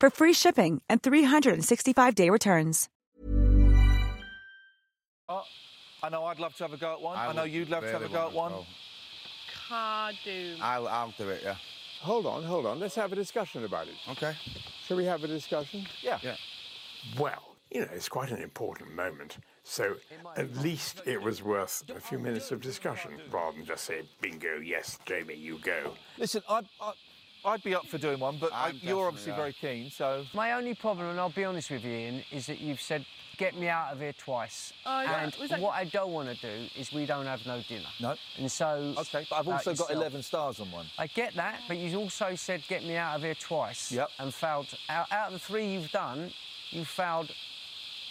for free shipping and 365-day returns. Oh, I know I'd love to have a go at one. I, I know you'd love to have a go at one. to Cardoon. I'll, I'll do it, yeah. Hold on, hold on. Let's have a discussion about it. Okay. Shall we have a discussion? Yeah. Yeah. Well, you know, it's quite an important moment. So at least it was worth a few minutes of discussion rather than just say, bingo, yes, Jamie, you go. Listen, I'd, I'd, I'd be up for doing one, but I, you're obviously definitely very keen, so. My only problem, and I'll be honest with you, Iain, is that you've said, get me out of here twice. Oh, yeah. and Was that- what I don't want to do is we don't have no dinner. No. And so. Okay, but I've about also got 11 stars on one. I get that, but you've also said, get me out of here twice. Yep. And failed. Out, out of the three you've done, you failed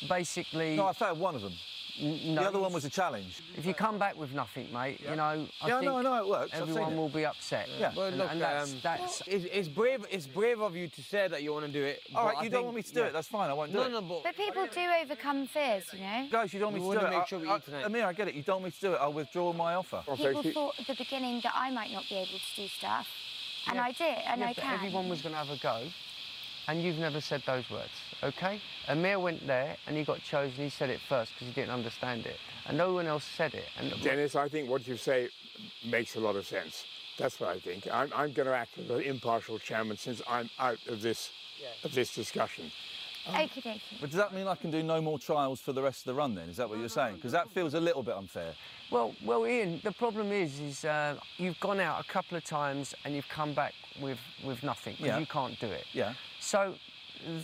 basically. No, I failed one of them. N- no. The other one was a challenge. If you come back with nothing, mate, you know, I Yeah, I think know, I know it works. I've seen everyone it. will be upset. Yeah. Well, and, look, and that's, um, that's it's, it's brave. It's brave of you to say that you want to do it. All but right, I you don't think- want me to do yeah. it, that's fine, I won't do No, it. no, no, but But people do overcome fears, you know. Guys, you don't want me to do it. make sure we I, eat tonight. I, Amir, I get it. You don't want me to do it. I'll withdraw my offer. People thought at the beginning that I might not be able to do stuff, and Yeah. I did, and yeah, I but can. everyone was going to have a go, and you've never said those words, okay? Amir went there and he got chosen. He said it first because he didn't understand it, and no one else said it. And Dennis, I think what you say makes a lot of sense. That's what I think. I'm, I'm going to act as an impartial chairman since I'm out of this, of this discussion. Okie dokie. But does that mean I can do no more trials for the rest of the run then? Is that what you're saying? Because that feels a little bit unfair. well, well, Iain, the problem is, is uh, you've gone out a couple of times and you've come back with with nothing. 'cause Yeah. You can't do it. Yeah. So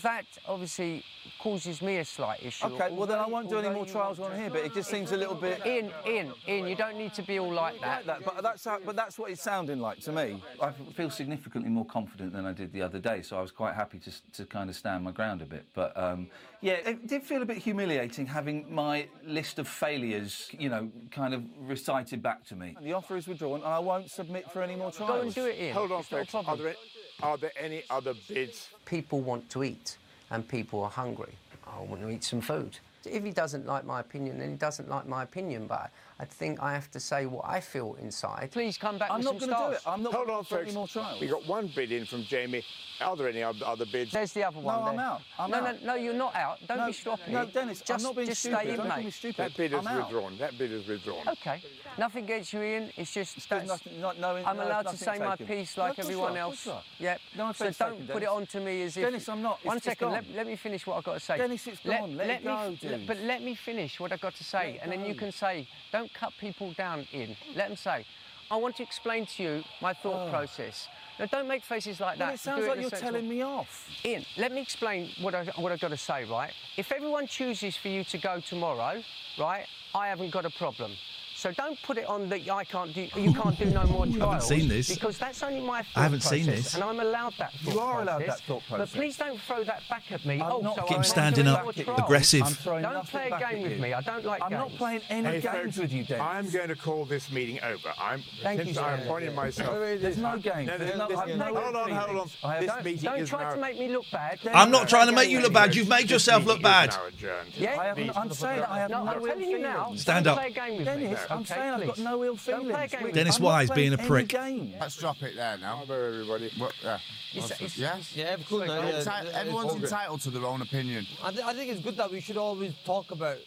that obviously causes me a slight issue. Okay, well then I won't do any more trials on here, but it just seems a little bit. In, in, in. you don't need to be all like that. Like that, but that's how, but that's what it's sounding like to me. I feel significantly more confident than I did the other day, so I was quite happy to, to kind of stand my ground a bit. But um, yeah, it did feel a bit humiliating having my list of failures, you know, kind of recited back to me. The offer is withdrawn, and I won't submit for any more trials. Go and do it, Iain. Hold on, It's a folks. Are problem. there, are there any other bids? people want to eat and people are hungry. I want to eat some food. If he doesn't like my opinion, then he doesn't like my opinion. But I think I have to say what I feel inside. Please come back I'm with not going to do it. I'm not Hold on, do any folks. more trials. We got one bid in from Jamie. Are there any other bids? There's the other one. No, I'm out. I'm no, out. no, no, you're not out. Don't No, be sloppy. no, Dennis, I'm just, not being just stupid. stay in, Don't mate. me stupid. that bid is I'm out. withdrawn. That bid is withdrawn. Okay. Nothing against you, Iain. It's just There's that's, nothing- not- no- I'm no, allowed to nothing say my piece like of everyone you else. course you are. Yep. No so don't taken, put it on to me as if. Dennis, I'm not. It's- One it's second. Let, gone. let me finish what I've got to say. Dennis, it's gone. Let it me, go, let- dude. but let me finish what I've got to say, Let and then you can say, don't cut people down, Iain. Let them say. I want to explain to you my thought oh. process. Now, don't make faces like Well, that. it sounds Do like you're sensible- telling me off. Iain, let me explain what, I, what I've got to say, right? If everyone chooses for you to go tomorrow, right, I haven't got a problem. So don't put it on that I can't do. You can't do no more trials. seen this. because that's only my. Thought I haven't seen this. and I'm allowed that. Thought You are allowed process, that thought process. But please don't throw that back at me. I'm oh, not so Keep I'm standing up, aggressive. I'm Don't play a game with me. I don't like I'm games. not playing any Hey, games folks, with you, Dennis. I'm going to call this meeting over. I'm, Thank since you, I sir. appointed myself. There's no games. No, There's no, this- I no hold on, hold on. feelings. I have This no- meeting Don't is try to make me look bad. I'm not trying to make you look bad. You've made yourself look bad. is now adjourned. Yeah? I haven't, I'm saying I have No, no I'm telling you now. feelings. Stand don't up. Play a game with Dennis, me. I'm okay, saying I've got no ill Don't feelings. Dennis me. I'm not Wise being a prick. game. Let's drop it there now. Hello, everybody. What, yeah. It's- it's- yes? Yeah, cool. no, yeah, Enti- yeah, everyone's yeah. entitled to their own opinion. I, th- I think it's good that we should always talk about.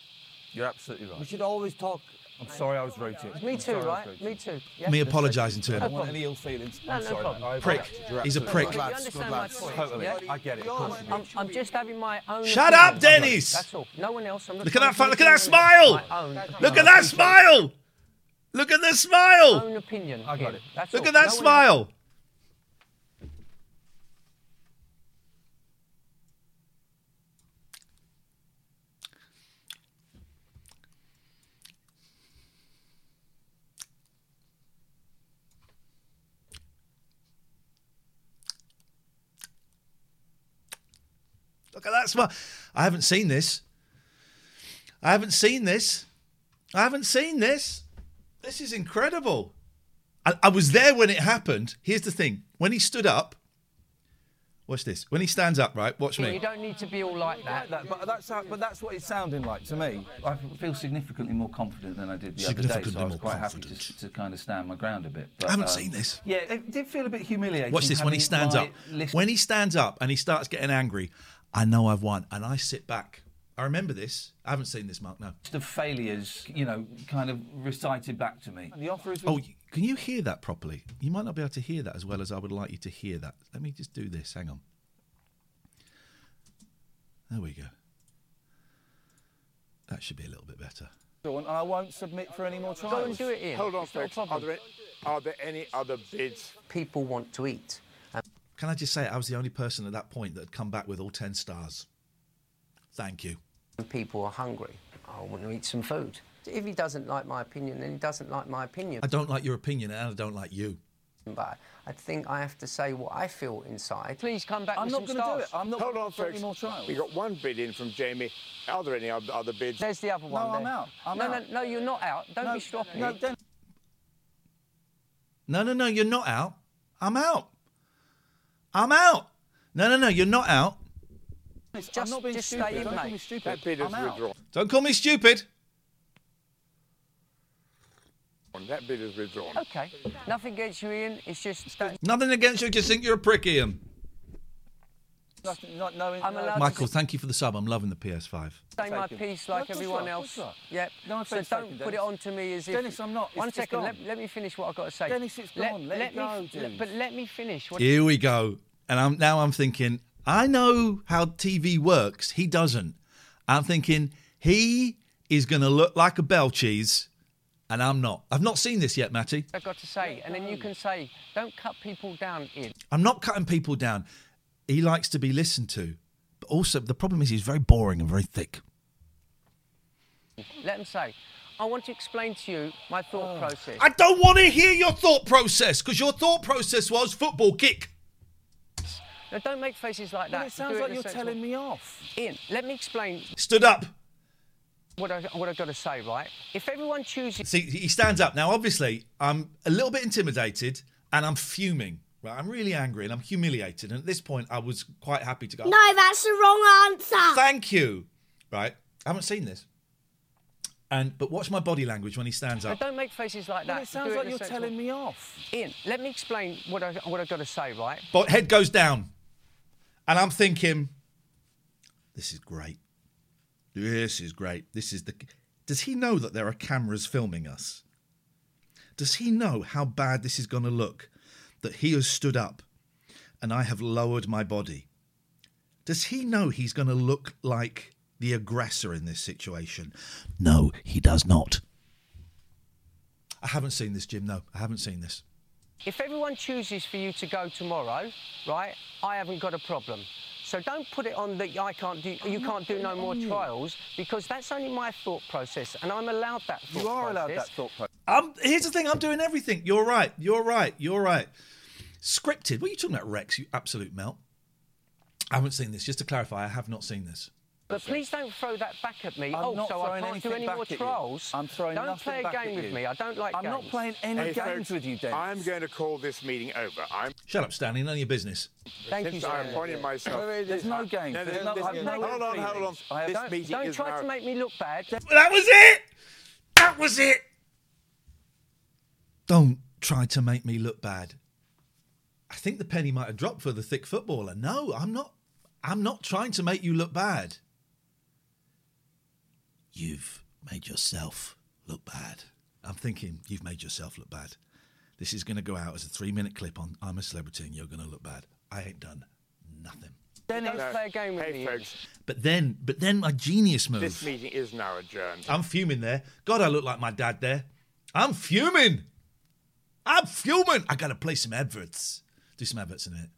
You're absolutely right. We should always talk I'm sorry I was rude to you. Me too, sorry right? Me too. Yeah? Me apologising to I him. don't want any ill feelings. No, I'm no sorry. problem. Prick. apologise. He's a prick. You right. understand my point? Totally. yeah? I get it. Of course you do. I'm, I'm just having my own. Shut opinion. up, Dennis! That's all. No one else. I'm Look at that fu- look at that smile! Look at that smile! Look at the smile! Own opinion. I got it. That's Look all. at that No one smile! Look at that smile. I haven't seen this. I haven't seen this. I haven't seen this. This is incredible. I, I was there when it happened. Here's the thing: when he stood up, watch this. When he stands up, right? Watch me. You don't need to be all like that. That, but that's how, but that's what it's sounding like to me. I feel significantly more confident than I did the other day, so I was more quite happy to, to kind of stand my ground a bit. But, I haven't um, seen this. Yeah, it did feel a bit humiliating. Watch this. When he stands up, list when he stands up and he starts getting angry, I know I've won, and I sit back. I remember this. I haven't seen this, Mark. No. Just of failures, you know, kind of recited back to me. The offer is. Oh, can you hear that properly? You might not be able to hear that as well as I would like you to hear that. Let me just do this. Hang on. There we go. That should be a little bit better. and I won't submit for any more trials. Go and do it, Iain. Hold on, It's not a folks. Are there, are there any other bids? People want to eat. Um, can I just say I was the only person at that point that had come back with all 10 stars? Thank you. And people are hungry. I want to eat some food. If he doesn't like my opinion, then he doesn't like my opinion. I don't like your opinion and I don't like you. But I think I have to say what I feel inside. Please come back I'm with not going to do it. I'm not Hold on, for any folks. more trials. We got one bid in from Jamie. Are there any other, other bids? There's the other one. No, I'm out. I'm no, out. no, no, you're not out. Don't no, be stropping No, it. Dennis, No, no, no, you're not out. I'm out. I'm out. No, no, no, you're not out. I'm Just- not being just stupid. stay in, Don't call me stupid. That bid is I'm out. withdrawn. Don't call me stupid. That bid is withdrawn. Okay. Nothing against you, Iain. It's just stay. Nothing against you, just think you're a prick, Iain. Nothing, not knowing. I'm no- allowed to Michael, thank you for the sub. I'm loving the PS5. say my Taken. piece No, like of course everyone not, of else. course not. Yep. No so offence don't taken, put it Dennis. on to me as if. Dennis, I'm not. It's- One it's second. gone. Let, let me finish what I've got to say. Dennis, it's gone. Let it me, go, f- dude. But let me finish. What, Here we go. And I'm now I'm thinking, I know how TV works. He doesn't. I'm thinking he is going to look like a bell cheese, and I'm not. I've not seen this yet, Matty. I've got to say, and then you can say, don't cut people down, Iain. I'm not cutting people down. He likes to be listened to, but also the problem is he's very boring and very thick. Let him say. I want to explain to you my thought oh. process. I don't want to hear your thought process because your thought process was football kick. Now, don't make faces like Well, that. it sounds Do like in you're sensible- telling me off. Iain, let me explain Stood up. what, I, what I've got to say, right? If everyone chooses See, he stands up. Now, obviously, I'm a little bit intimidated and I'm fuming. Right? I'm really angry and I'm humiliated. And at this point, I was quite happy to go. No, that's the wrong answer. Thank you. Right? I haven't seen this. And but watch my body language when he stands Now, up. don't make faces like Well, that. it sounds like in a you're sensible- telling me off. Iain, let me explain what, I, what I've got to say, right? But head goes down. And I'm thinking, this is great. This is great. This is the. Does he know that there are cameras filming us? Does he know how bad this is going to look? That he has stood up and I have lowered my body? Does he know he's going to look like the aggressor in this situation? No, he does not. I haven't seen this, Jim. No, I haven't seen this. If everyone chooses for you to go tomorrow, right, I haven't got a problem. So don't put it on that I can't do, you can't do no more trials because that's only my thought process and I'm allowed that thought process. You are allowed that thought process. I'm, here's the thing I'm doing everything. You're right. You're right. You're right. Scripted. What are you talking about, Rex? You absolute melt. I haven't seen this. Just to clarify, I have not seen this. But please don't throw that back at me. I'm oh, not so I throwing can't do any more at you. trials. I'm throwing Don't nothing play a game with me. I don't like I'm games. not playing any Hey, games folks, with you, Dennis. I'm going to call this meeting over. I'm Shut up, Stanley. None of your business. Thank you, since I sir. appointed myself. There's no games. No, There's no, no, I have this- no hold on, hold on. I This Don't, meeting don't try to make me look bad. That was it. That was it. Don't try to make me look bad. I think the penny might have dropped for the thick footballer. No, I'm not. I'm not trying to make you look bad. You've made yourself look bad. I'm thinking, you've made yourself look bad. This is going to go out as a three minute clip on I'm a celebrity and you're going to look bad. I ain't done nothing. Dennis, play a game with Hey, me. folks, But then, but then my genius move. this meeting is now adjourned. I'm fuming there. God, I look like my dad there. I'm fuming. I'm fuming. I got to play some adverts. Do some adverts in it.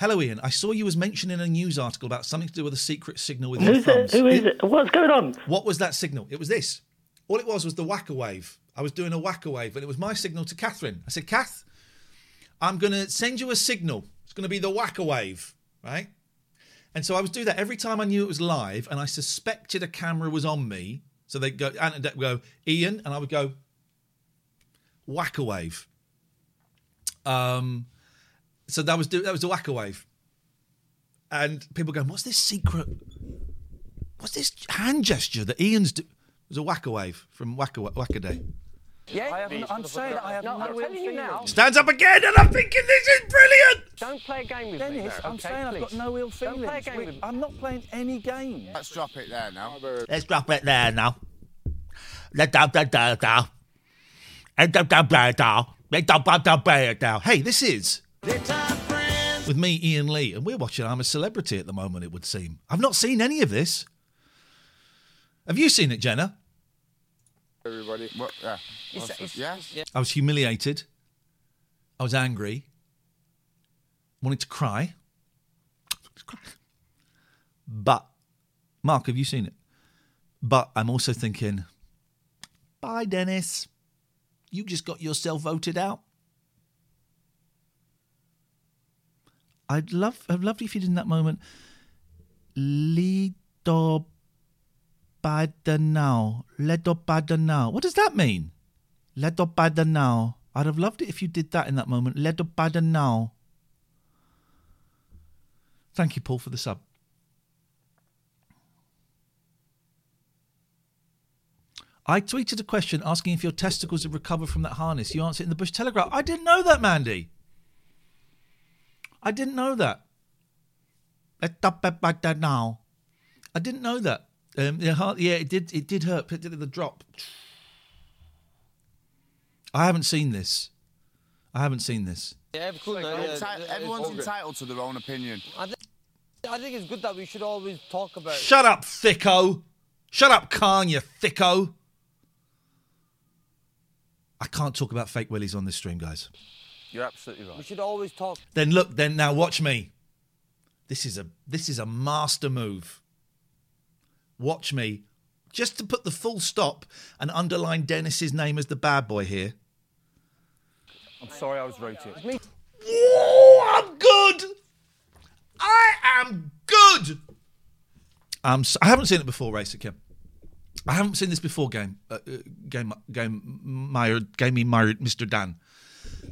Hello, Iain. I saw you was mentioning a news article about something to do with a secret signal with your Who's thumbs. it? Who is it? What's going on? What was that signal? It was this. All it was was the whacker wave. I was doing a whacker wave, and it was my signal to Catherine. I said, Kath, I'm going to send you a signal. It's going to be the whacker wave, right? And so I was do that every time I knew it was live, and I suspected a camera was on me. So they'd go, and they'd go, Iain, and I would go, whacker wave. Um, so that was that was the whacker wave, and people going, "What's this secret? What's this hand gesture that Iain's do?" It was a whacker wave from Whacker Whacker Day. Yeah, I have, I'm saying I have no, no, I'm telling you now. Stands up again, and I'm thinking this is brilliant. Don't play a game with me. Dennis, I'm okay, saying I've got no ill feelings. Don't feelings. play a game We- with me. I'm not playing any game. Let's drop it there now. Let's drop it there now. Let down, down, down, down. And down, down, down, down. Let down, down, down, down, down. Hey, this is with me, Iain Lee, and we're watching I'm a Celebrity at the moment. It would seem I've not seen any of this. Have you seen it, Jenna? Everybody. What, yeah. It's- What's- it's- yes. I was humiliated. I was angry. Wanted to cry. But, Mark, have you seen it? But I'm also thinking, bye, Dennis. You just got yourself voted out. I'd love, I'd love if you did in that moment. Lido Badanao. Ledo Badanao. What does that mean? Ledo Badanao. I'd have loved it if you did that in that moment. Ledo Badanao. Thank you, Paul, for the sub. I tweeted a question asking if your testicles had recovered from that harness. You answered in the Bush Telegraph. I didn't know that, Mandy. I didn't know that. Ledo Badanao. I didn't know that. Um, yeah, heart- yeah, it did. It did hurt. It did the drop. I haven't seen this. I haven't seen this. Yeah, cool. no, yeah, Enti- yeah, everyone's entitled to their own opinion. I, thi- I think it's good that we should always talk about. Shut up, thicko. Shut up, Khan, you thicko. I can't talk about fake willies on this stream, guys. You're absolutely right. We should always talk. Then look, then now watch me. This is a this is a master move. Watch me. Just to put the full stop and underline Dennis's name as the bad boy here. I'm sorry I was rude to you. Oh, I'm good. I am good. Um, s- I haven't seen it before, Racer Kim. I haven't seen this before. Game, uh, uh, game, game, my, game me, my, Mr. Dan.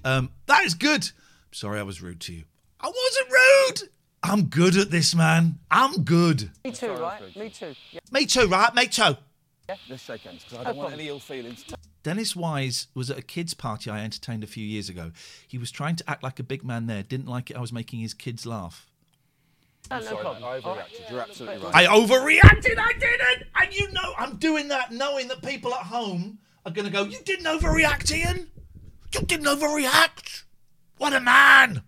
Um, that is good. Sorry, I was rude to you. I wasn't rude. I'm good at this, man. I'm good. Me too, right? Me too. Yeah. Me too, right? Me too. Yeah. Let's shake hands because I don't want any ill feelings. Dennis Wise was at a kids' party I entertained a few years ago. He was trying to act like a big man there. Didn't like it. I was making his kids laugh. No, no Sorry, problem. I overreacted. You're absolutely right. I overreacted. I didn't. And you know, I'm doing that knowing that people at home are going to go, You didn't overreact, Iain. You didn't overreact. What a man.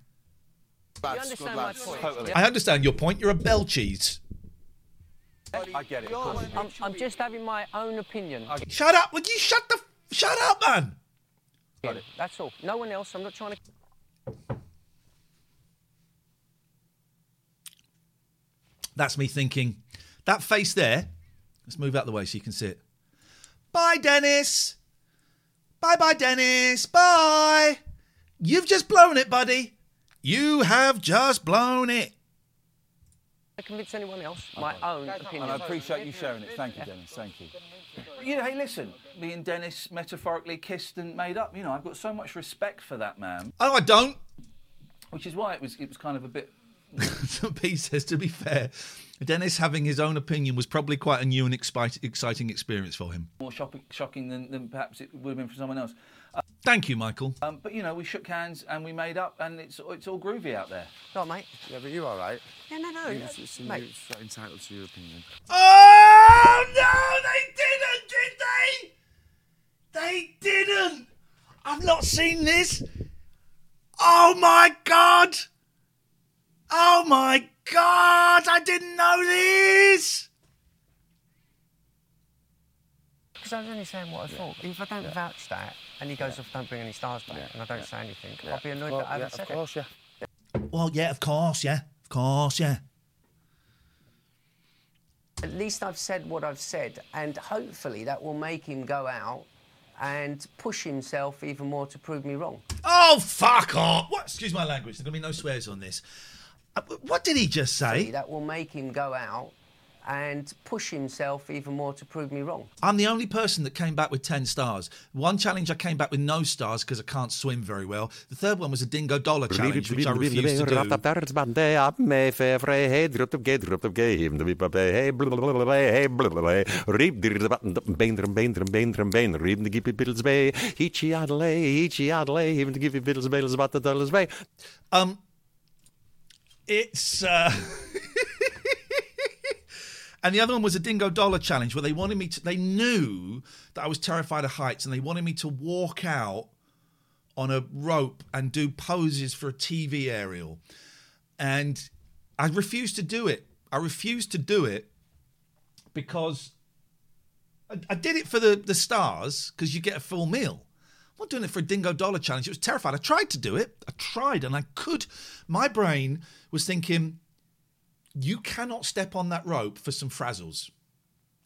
You Lads, understand my lads. point? Totally. I understand your point. You're a bell cheese. I get it. I'm, I'm just having my own opinion. Shut up. Would you shut the. Shut up, man. That's all. No one else. I'm not trying to. That's me thinking, that face there. Let's move out the way so you can see it. Bye, Dennis. Bye bye, Dennis. Bye. You've just blown it, buddy. You have just blown it. to convince anyone else. My own opinion. And I appreciate you sharing it. Thank you, Dennis. Thank you. You know, hey, listen, me and Dennis metaphorically kissed and made up. You know, I've got so much respect for that man, Oh, I don't. which is why it was it was kind of a bit. P says, to be fair, Dennis having his own opinion was probably quite a new and expi- exciting experience for him. More shocking, shocking than, than perhaps it would have been for someone else. Thank you, Michael. Um, but you know, we shook hands and we made up, and it's it's all groovy out there. No, mate. Yeah, but you all right? Yeah, no, no. You no, just seem mate. you're entitled to your opinion. Oh, no, they didn't, did they? They didn't. I've not seen this. Oh my god. Oh my god. I didn't know this. Because I was only saying what I thought. If I don't vouch that and he goes off, don't bring any stars back, and I don't say anything, I'll be annoyed that I haven't said it. yeah. Well, yeah, of course, yeah. Of course, yeah. At least I've said what I've said, and hopefully that will make him go out and push himself even more to prove me wrong. Oh, fuck off. What? Excuse my language. There's going to be no swears on this. Uh, what did he just say? That will make him go out and push himself even more to prove me wrong. I'm the only person that came back with 10 stars. One challenge I came back with no stars because I can't swim very well. The third one was a dingo dollar challenge, which I refused to do. Um, it's. Uh... And the other one was a dingo dollar challenge where they wanted me to, they knew that I was terrified of heights and they wanted me to walk out on a rope and do poses for a TV aerial. And I refused to do it. I refused to do it because I, I did it for the, the stars because you get a full meal. Not doing it for a dingo dollar challenge. It was terrified. I tried to do it. I tried and I could. My brain was thinking, you cannot step on that rope for some frazzles.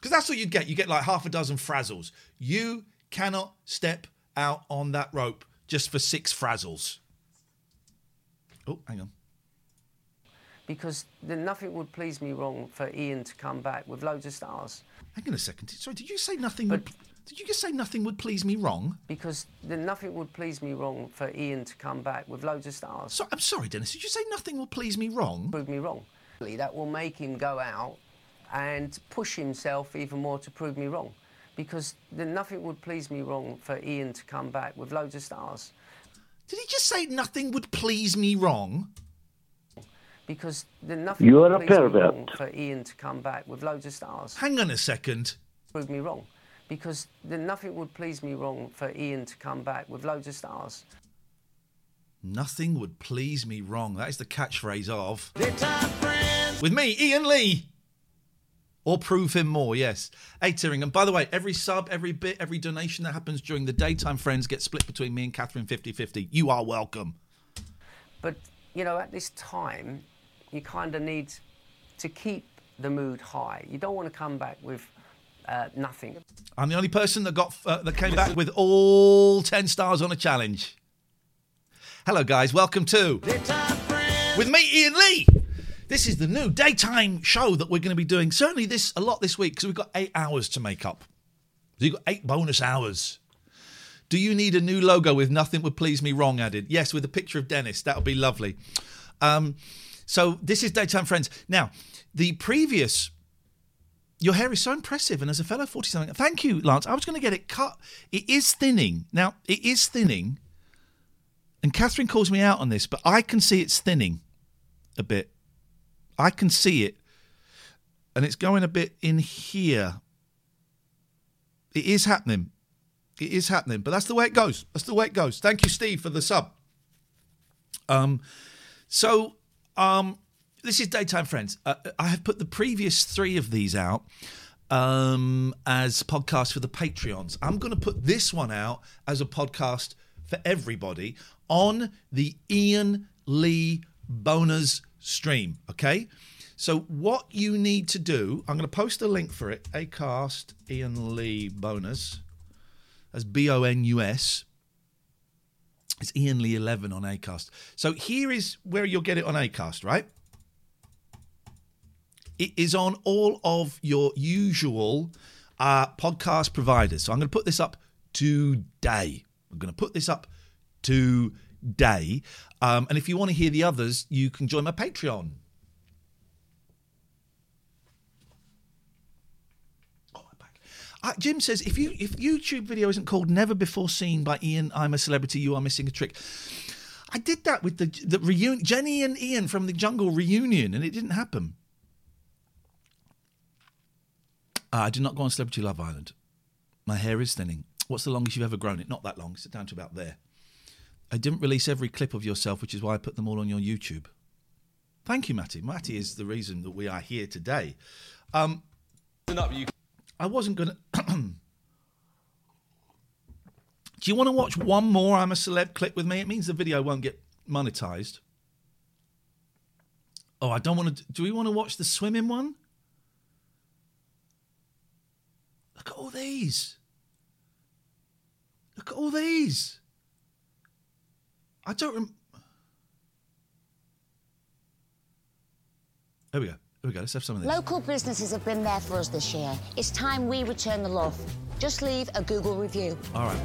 Because that's what you'd get. You get like half a dozen frazzles. You cannot step out on that rope just for six frazzles. Oh, hang on. Because then nothing would please me wrong for Iain to come back with loads of stars. Hang on a second. Sorry, did you say nothing would. Did you just say nothing would please me wrong? Because then nothing would please me wrong for Iain to come back with loads of stars. So, I'm sorry, Dennis. Did you say nothing will please me wrong? Prove me wrong. That will make him go out and push himself even more to prove me wrong. Because then nothing would please me wrong for Iain to come back with loads of stars. Did he just say nothing would please me wrong? Because then nothing You would are a please me pervert. wrong for Iain to come back with loads of stars. Hang on a second. Prove me wrong. Because then nothing would please me wrong for Iain to come back with loads of stars. Nothing would please me wrong. That is the catchphrase of. With me, Iain Lee. Or prove him more, yes. Hey, Tyring. And by the way, every sub, every bit, every donation that happens during the daytime friends gets split between me and Catherine 50 50. You are welcome. But, you know, at this time, you kind of need to keep the mood high. You don't want to come back with uh, nothing. I'm the only person that got uh, that came back with all 10 stars on a challenge. Hello, guys. Welcome to with me, Iain Lee. This is the new daytime show that we're going to be doing. Certainly, this a lot this week because we've got eight hours to make up. So you've got eight bonus hours. Do you need a new logo with "Nothing Would Please Me Wrong" added? Yes, with a picture of Dennis. That would be lovely. Um, so this is daytime friends. Now, the previous. Your hair is so impressive, and as a fellow forty something, thank you, Lance. I was going to get it cut. It is thinning now. It is thinning, and Catherine calls me out on this, but I can see it's thinning a bit. I can see it, and it's going a bit in here. It is happening. It is happening, but that's the way it goes. That's the way it goes. Thank you, Steve, for the sub. Um, so um, this is daytime friends. Uh, I have put the previous three of these out um, as podcasts for the Patreons. I'm going to put this one out as a podcast for everybody on the Iain Lee bonus stream. Okay. So what you need to do, I'm going to post a link for it. Acast Iain Lee bonus as B O N U S. It's Iain Lee 11 on Acast. So here is where you'll get it on Acast, right? It is on all of your usual uh, podcast providers. So I'm going to put this up today. I'm going to put this up today. Um, and if you want to hear the others, you can join my Patreon. Uh, Jim says if you if YouTube video isn't called "Never Before Seen" by Iain, I'm a celebrity. You are missing a trick. I did that with the the reunion, Jenny and Iain from the Jungle reunion, and it didn't happen. Uh, I did not go on Celebrity Love Island. My hair is thinning. What's the longest you've ever grown it? Not that long. It's down to about there. I didn't release every clip of yourself, which is why I put them all on your YouTube. Thank you, Matty. Matty is the reason that we are here today. Um, I wasn't going to. Do you want to watch one more I'm a Celeb clip with me? It means the video won't get monetized. Oh, I don't want to. Do we want to watch the swimming one? Look at all these. Look at all these. I don't. Rem- There we go. Here we go. Let's have some of this. Local businesses have been there for us this year. It's time we return the love. Just leave a Google review. All right.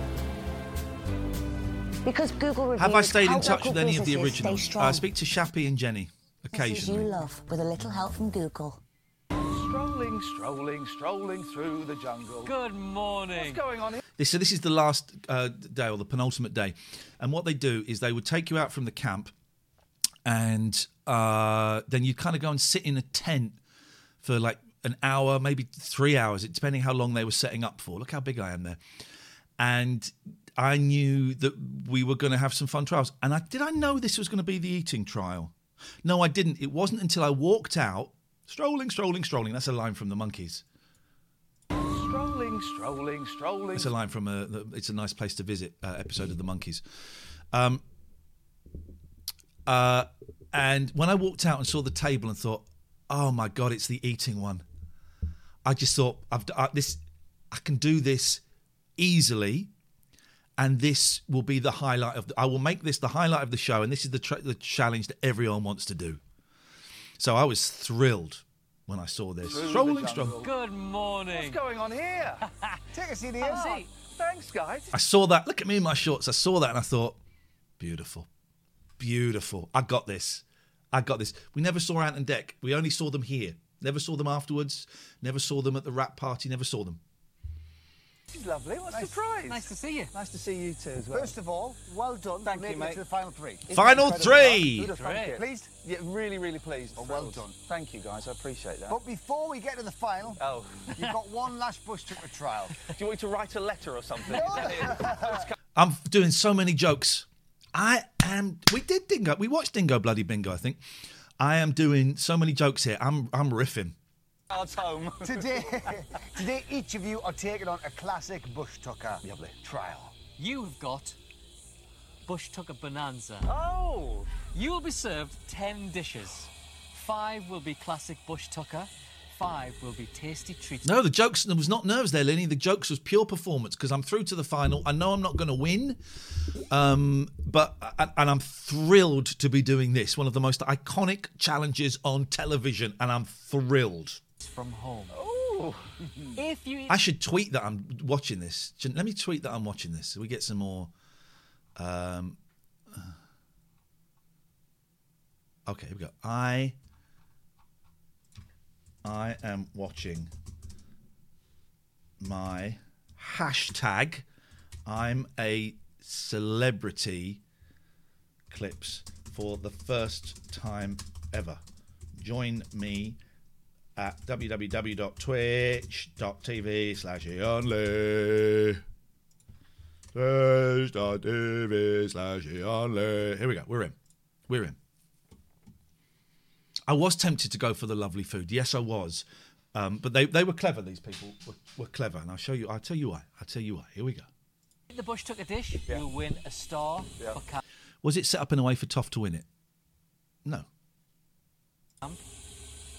Because Google reviews Have I stayed in help touch local with any of the businesses stay originals? Uh, strong. I speak to Shappi and Jenny Businesses you occasionally. love with a little help from Google. Strolling, strolling, strolling through the jungle. Good morning. What's going on here? This, so this is the last uh, day or the penultimate day, and what they do is they would take you out from the camp, and uh, then you kind of go and sit in a tent for like an hour, maybe three hours, depending how long they were setting up for. Look how big I am there, and I knew that we were going to have some fun trials. And I did I know this was going to be the eating trial? No, I didn't. It wasn't until I walked out, strolling, strolling, strolling. That's a line from the Monkees. Strolling, strolling, strolling. It's a line from a. the- It's a nice place to visit uh, episode of the Monkees. Um, uh, and when I walked out and saw the table and thought, "Oh my god, it's the eating one," I just thought, "I've I, this. I can do this easily." And this will be the highlight of. The, I will make this the highlight of the show, and this is the tra- the challenge that everyone wants to do. So I was thrilled when I saw this. Strolling, strolling. Good morning. What's going on here? Take a seat Oh, thanks, guys. I saw that. Look at me in my shorts. I saw that and I thought, beautiful, beautiful. I got this. I got this. We never saw Ant and Dec. We only saw them here. Never saw them afterwards. Never saw them at the rap party. Never saw them. This is lovely. What a surprise. Nice to see you. Nice to see you too as well. First of all, well done Thank for you, making mate. it to the final three. Final three. Good, thank you. Pleased? Yeah, really, really pleased. Oh, well done. Thank you, guys. I appreciate that. But before we get to the final, Oh. you've got one last bush tucker trial. Do you want me to write a letter or something? Is that it? I'm doing so many jokes. I am. We did Dingo. We watched Dingo Bloody Bingo. I think. I am doing so many jokes here. I'm. I'm riffing. Cards home. today, today, each of you are taking on a classic bush tucker trial. You've got Bush Tucker Bonanza. Oh! You will be served 10 dishes. Five will be classic Bush Tucker, five will be tasty treats. No, the jokes. There was not nerves there, Lenny. The jokes was pure performance because I'm through to the final. I know I'm not going to win, um, but and, and I'm thrilled to be doing this. One of the most iconic challenges on television, and I'm thrilled. From home. Oh, If you I should tweet that I'm watching this. Let me tweet that I'm watching this so we get some more. Um, okay, here we go. I I am watching my hashtag. I'm a celebrity clips for the first time ever. Join me at www.twitch.tv slash only. Twitch.tv slash only. Here we go. We're in. We're in. I was tempted to go for the lovely food. Yes, I was. Um, but they, they were clever, these people were, were clever. And I'll show you, I'll tell you why. I'll tell you why. Here we go. the Bush tucker dish, you'll win a star for camp. Was it set up in a way for Toff to win it? No.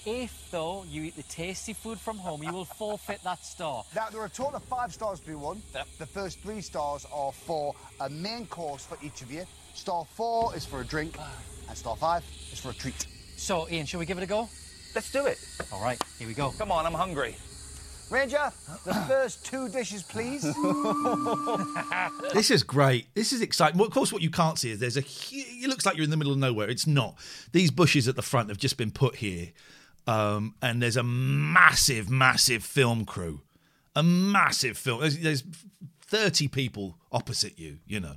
If, though, you eat the tasty food from home, you will forfeit that star. Now, there are a total of five stars to be won. The first three stars are for a main course for each of you. Star four is for a drink, and star five is for a treat. So, Iain, shall we give it a go? Let's do it. All right, here we go. Come on, I'm hungry. Ranger, the first two dishes, please. This is great. This is exciting. Well, of course, what you can't see is there's a. hu- It looks like you're in the middle of nowhere. It's not. These bushes at the front have just been put here, um, and there's a massive, massive film crew. A massive film. There's, there's thirty people opposite you. You know.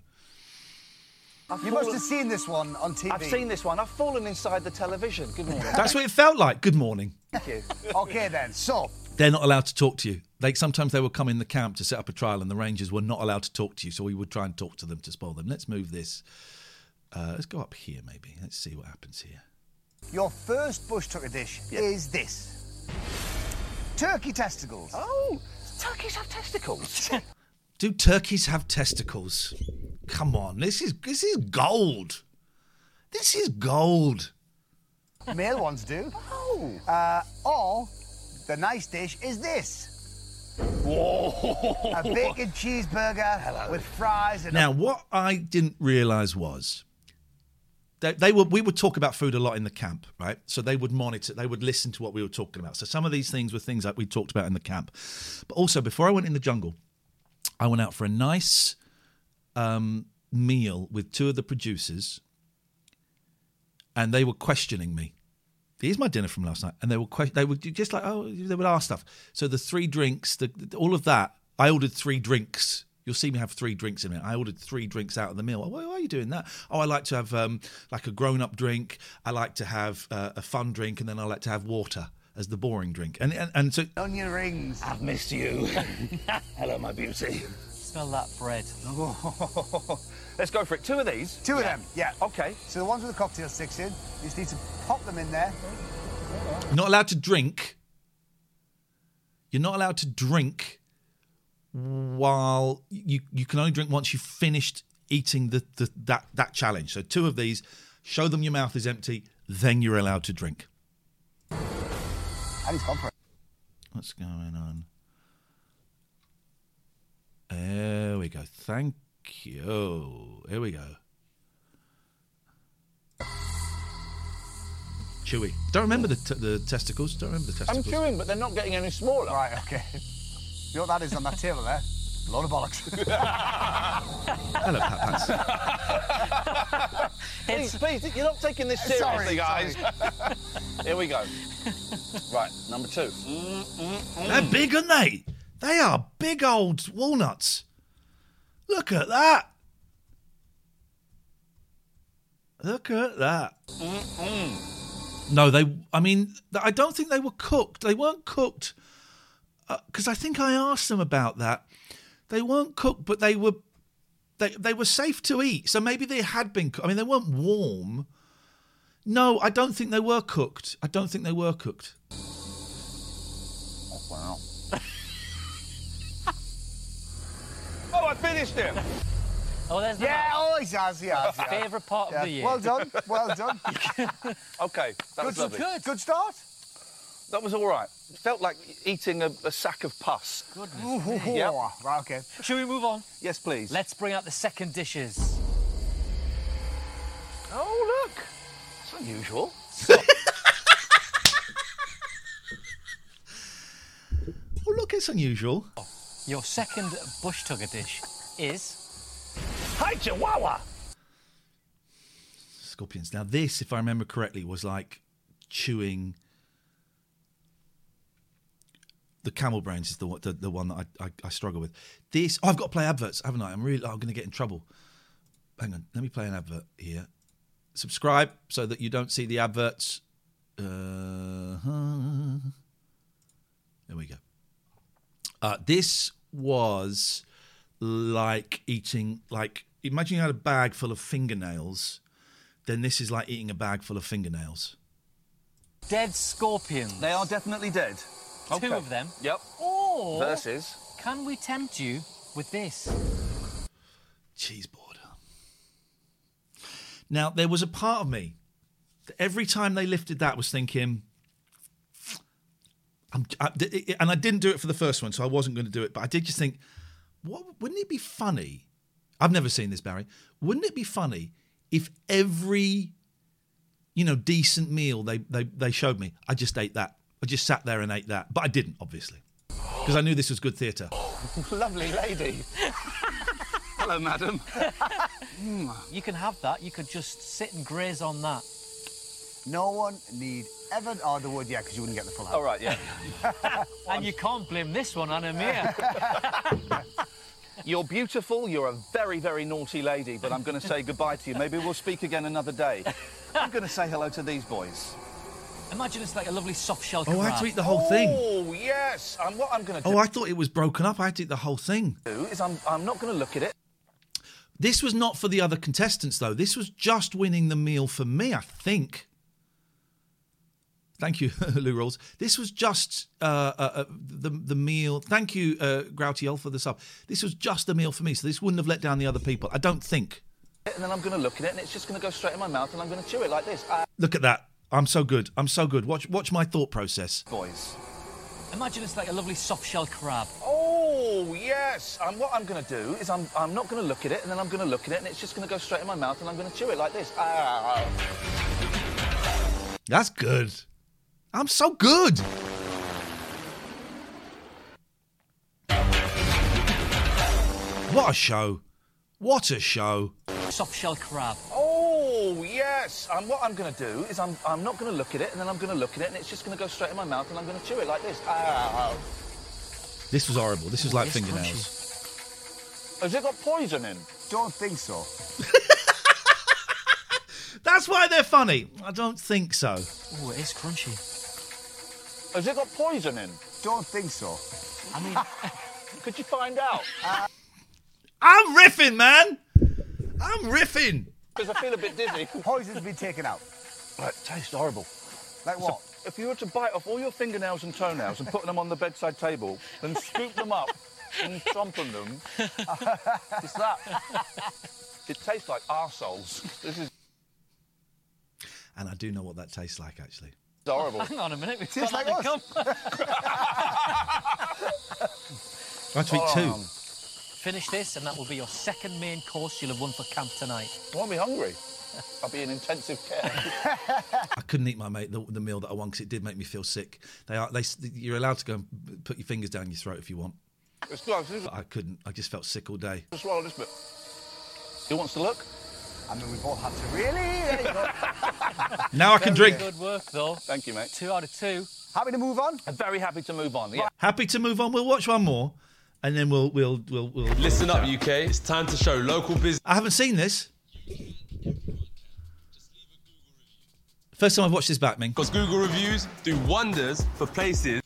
you must have seen this one on TV. I've seen this one. I've fallen inside the television. Good morning. That's what it felt like. Good morning. Thank you. Okay, then. So, They're not allowed to talk to you. They sometimes they would come in the camp to set up a trial, and the rangers were not allowed to talk to you, so we would try and talk to them to spoil them. Let's move this. Uh, let's go up here, maybe. Let's see what happens here. Your first bush tucker dish is this turkey testicles. Oh, turkeys have testicles. Do turkeys have testicles? Come on, this is this is gold. This is gold. Male ones do. Oh. Uh, or the nice dish is this. Whoa. A bacon cheeseburger Hello. with fries and Now, what I didn't realise was they, they were we would talk about food a lot in the camp, right? So they would monitor, they would listen to what we were talking about. So some of these things were things that we talked about in the camp. But also, before I went in the jungle, I went out for a nice um, meal with two of the producers, and they were questioning me. Here's my dinner from last night, and they were que- they were just like oh they would ask stuff. So the three drinks, the- all of that, I ordered three drinks. You'll see me have three drinks in it. I ordered three drinks out of the meal. Why, why are you doing that? Oh, I like to have um, like a grown-up drink. I like to have uh, a fun drink, and then I like to have water as the boring drink. And and, and so onion rings. I've missed you. Hello, my beauty. Smell that bread. Let's go for it. Two of these. Two of them, yeah. Okay. So the ones with the cocktail sticks in, you just need to pop them in there. not allowed to drink. You're not allowed to drink while you you can only drink once you've finished eating the, the that that challenge. So two of these, show them your mouth is empty, then you're allowed to drink. And he's gone for it. What's going on? There we go. Thank you. Here we go. Chewy. Don't remember the, t- the testicles. Don't remember the testicles. I'm testicles. chewing, but they're not getting any smaller. Right, okay. You know what that is on that table there? A load of bollocks. Hello, Pat Pats. please, please, you're not taking this Sorry, seriously, guys. sorry. Here we go. Right, number two. They're big, aren't they? They are big old walnuts. Look at that. Look at that. No, they. I mean, I don't think they were cooked. They weren't cooked because I think I asked them about that. They weren't cooked, but they were. They they were safe to eat. So maybe they had been. I mean, they weren't warm. No, I don't think they were cooked. I don't think they were cooked. Oh, wow. oh, I finished it. Oh, there's the yeah, mouth. oh, he has, he has. yeah. Favourite part Yeah. of the year. Well done, well done. Okay, that was lovely. good. Good start. That was all right. Felt like eating a, a sack of pus. Goodness. me. Yep. Right, okay. Shall we move on? Yes, please. Let's bring out the second dishes. Oh, look. It's unusual. Oh, look, it's unusual. Your second bush tucker dish is Hi, Chihuahua. Scorpions. Now, this, if I remember correctly, was like chewing. The camel brains is the one- the, the one that I, I, I struggle with. This, oh, I've got to play adverts, haven't I? I'm really, oh, I'm going to get in trouble. Hang on, let me play an advert here. Subscribe so that you don't see the adverts. Uh, there we go. Uh, this was like eating, like, imagine you had a bag full of fingernails, then this is like eating a bag full of fingernails. dead scorpions. They are definitely dead. Two of them. Yep. Or Versus. can we tempt you with this? cheese board. Now, there was a part of me that every time they lifted that was thinking, I'm, I, and I didn't do it for the first one, so I wasn't going to do it, but I did just think, what, wouldn't it be funny? I've never seen this, Barry. Wouldn't it be funny if every, you know, decent meal they, they, they showed me, I just ate that. I just sat there and ate that. But I didn't, obviously, because I knew this was good theatre. Lovely lady. Hello, madam. Hmm. You can have that. You could just sit and graze on that. No one need ever order wood yeah, because you wouldn't get the full All right, yeah. And you can't blame this one on Amir. You're beautiful. You're a very, very naughty lady, but I'm going to say goodbye to you. Maybe we'll speak again another day. I'm going to say hello to these boys. Imagine it's like a lovely soft shell Oh, I had crab. to eat the whole thing. Oh, yes. yes. Um, what I'm going to do. Oh, I thought it was broken up. I had to eat the whole thing. do is I'm, I'm not going to look at it. This was not for the other contestants, though. This was just winning the meal for me, I think. Thank you, Lou Rolls. This was just uh, uh, uh, the the meal. Thank you, uh, Groutiel, for the sub. This was just a meal for me, so this wouldn't have let down the other people. I don't think. And then I'm going to look at it, and it's just going to go straight in my mouth, and I'm going to chew it like this. Uh, Look at that. I'm so good. I'm so good. Watch watch my thought process. boys. Imagine it's like a lovely soft shell crab. Oh yes. Um, what I'm going to do is I'm, I'm not going to look at it, and then I'm going to look at it, and it's just going to go straight in my mouth, and I'm going to chew it like this. Ah. That's good. I'm so good. What a show. What a show. Soft shell crab. Oh yes. Um, what I'm going to do is I'm, I'm not going to look at it, and then I'm going to look at it, and it's just going to go straight in my mouth, and I'm going to chew it like this. Ah. This was horrible. This was like It's fingernails. Has it got poison in? Don't think so. That's why they're funny. I don't think so. Oh, it is crunchy. Has it got poison in? Don't think so. I mean, could you find out? I'm riffing, man. I'm riffing. Because I feel a bit dizzy. Poison's been taken out. Right, tastes horrible. Like what? So, if you were to bite off all your fingernails and toenails and put them on the bedside table and scoop them up and chomp on them, it's that. It tastes like arseholes. This is And I do know what that tastes like, actually. It's horrible. hang on a minute. We've Tastes got like that us. to. I have to eat two. Finish this, and that will be your second main course you'll have won for camp tonight. I won't be hungry. I'll be in intensive care. I couldn't eat my mate the, the meal that I won because it did make me feel sick. They are they you're allowed to go and put your fingers down your throat if you want. it's close. This is- But I couldn't. I just felt sick all day. Just swallow this bit. Who wants to look? I mean, we've all had to really. There you go. Now I can drink. Good work, though. Thank you, mate. Two out of two. Happy to move on? I'm very happy to move on. Yeah. Happy to move on. We'll watch one more, and then we'll we'll we'll. we'll Listen up, UK. It's time to show local business. I haven't seen this. First time I've watched this back, man. Because Google reviews do wonders for places.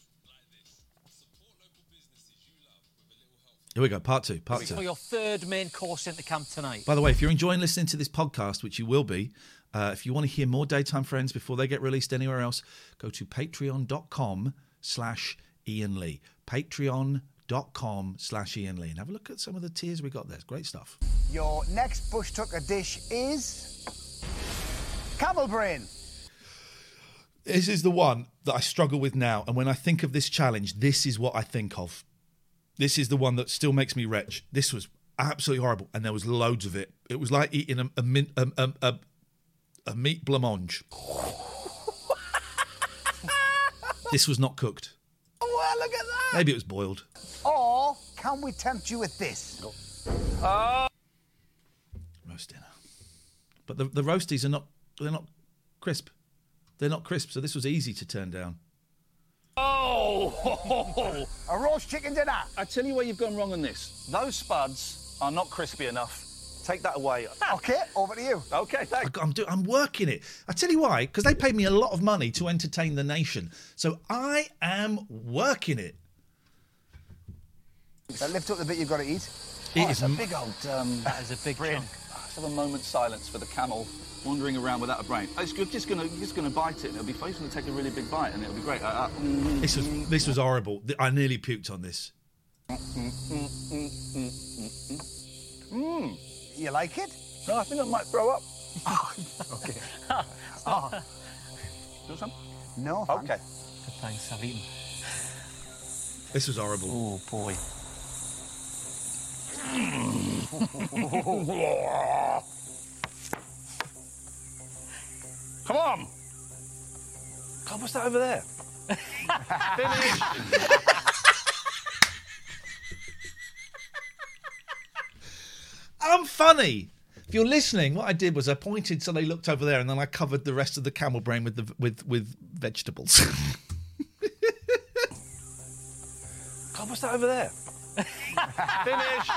Here we go. Part two. Part two. For two. your third main course into camp tonight. By the way, if you're enjoying listening to this podcast, which you will be, uh, if you want to hear more Daytime Friends before they get released anywhere else, go to patreon.com slash Iain Lee. Patreon.com slash Iain Lee. And have a look at some of the tiers we got there. It's great stuff. Your next bush tucker dish is camel brain. This is the one that I struggle with now. And when I think of this challenge, this is what I think of. This is the one that still makes me retch. This was absolutely horrible. And there was loads of it. It was like eating a, a, min- a, a, a, a meat blancmange. this was not cooked. Well, look at that. Maybe it was boiled. Or can we tempt you with this? Oh. Roast dinner. But the, the roasties are not, they're not crisp. They're not crisp. So this was easy to turn down. Oh! A roast chicken dinner. I tell you where you've gone wrong on this. Those spuds are not crispy enough. Take that away. Okay, over to you. Okay, I, thanks. I'm, do, I'm working it. I tell you why, because they paid me a lot of money to entertain the nation. So I am working it. That lift up the bit you've got to eat. It Oh, is it's a m- big old. Um, That is a big chunk. let's have a moment's silence for the camel wandering around without a brain. Oh, It's good, just gonna just gonna bite it, and it'll be fun. He's gonna take a really big bite, and it'll be great. Uh, uh, mm, This was this was horrible. I nearly puked on this. mm. You like it? No, I think I might throw up. Oh, okay. Oh. Do some? No. thanks. Okay. Good, thanks. I've eaten. This was horrible. Oh, boy. Come on. God, what's that over there? I'm funny. If you're listening, what I did was I pointed so they looked over there, and then I covered the rest of the camel brain with the with with vegetables. God, what's that over there? Finish.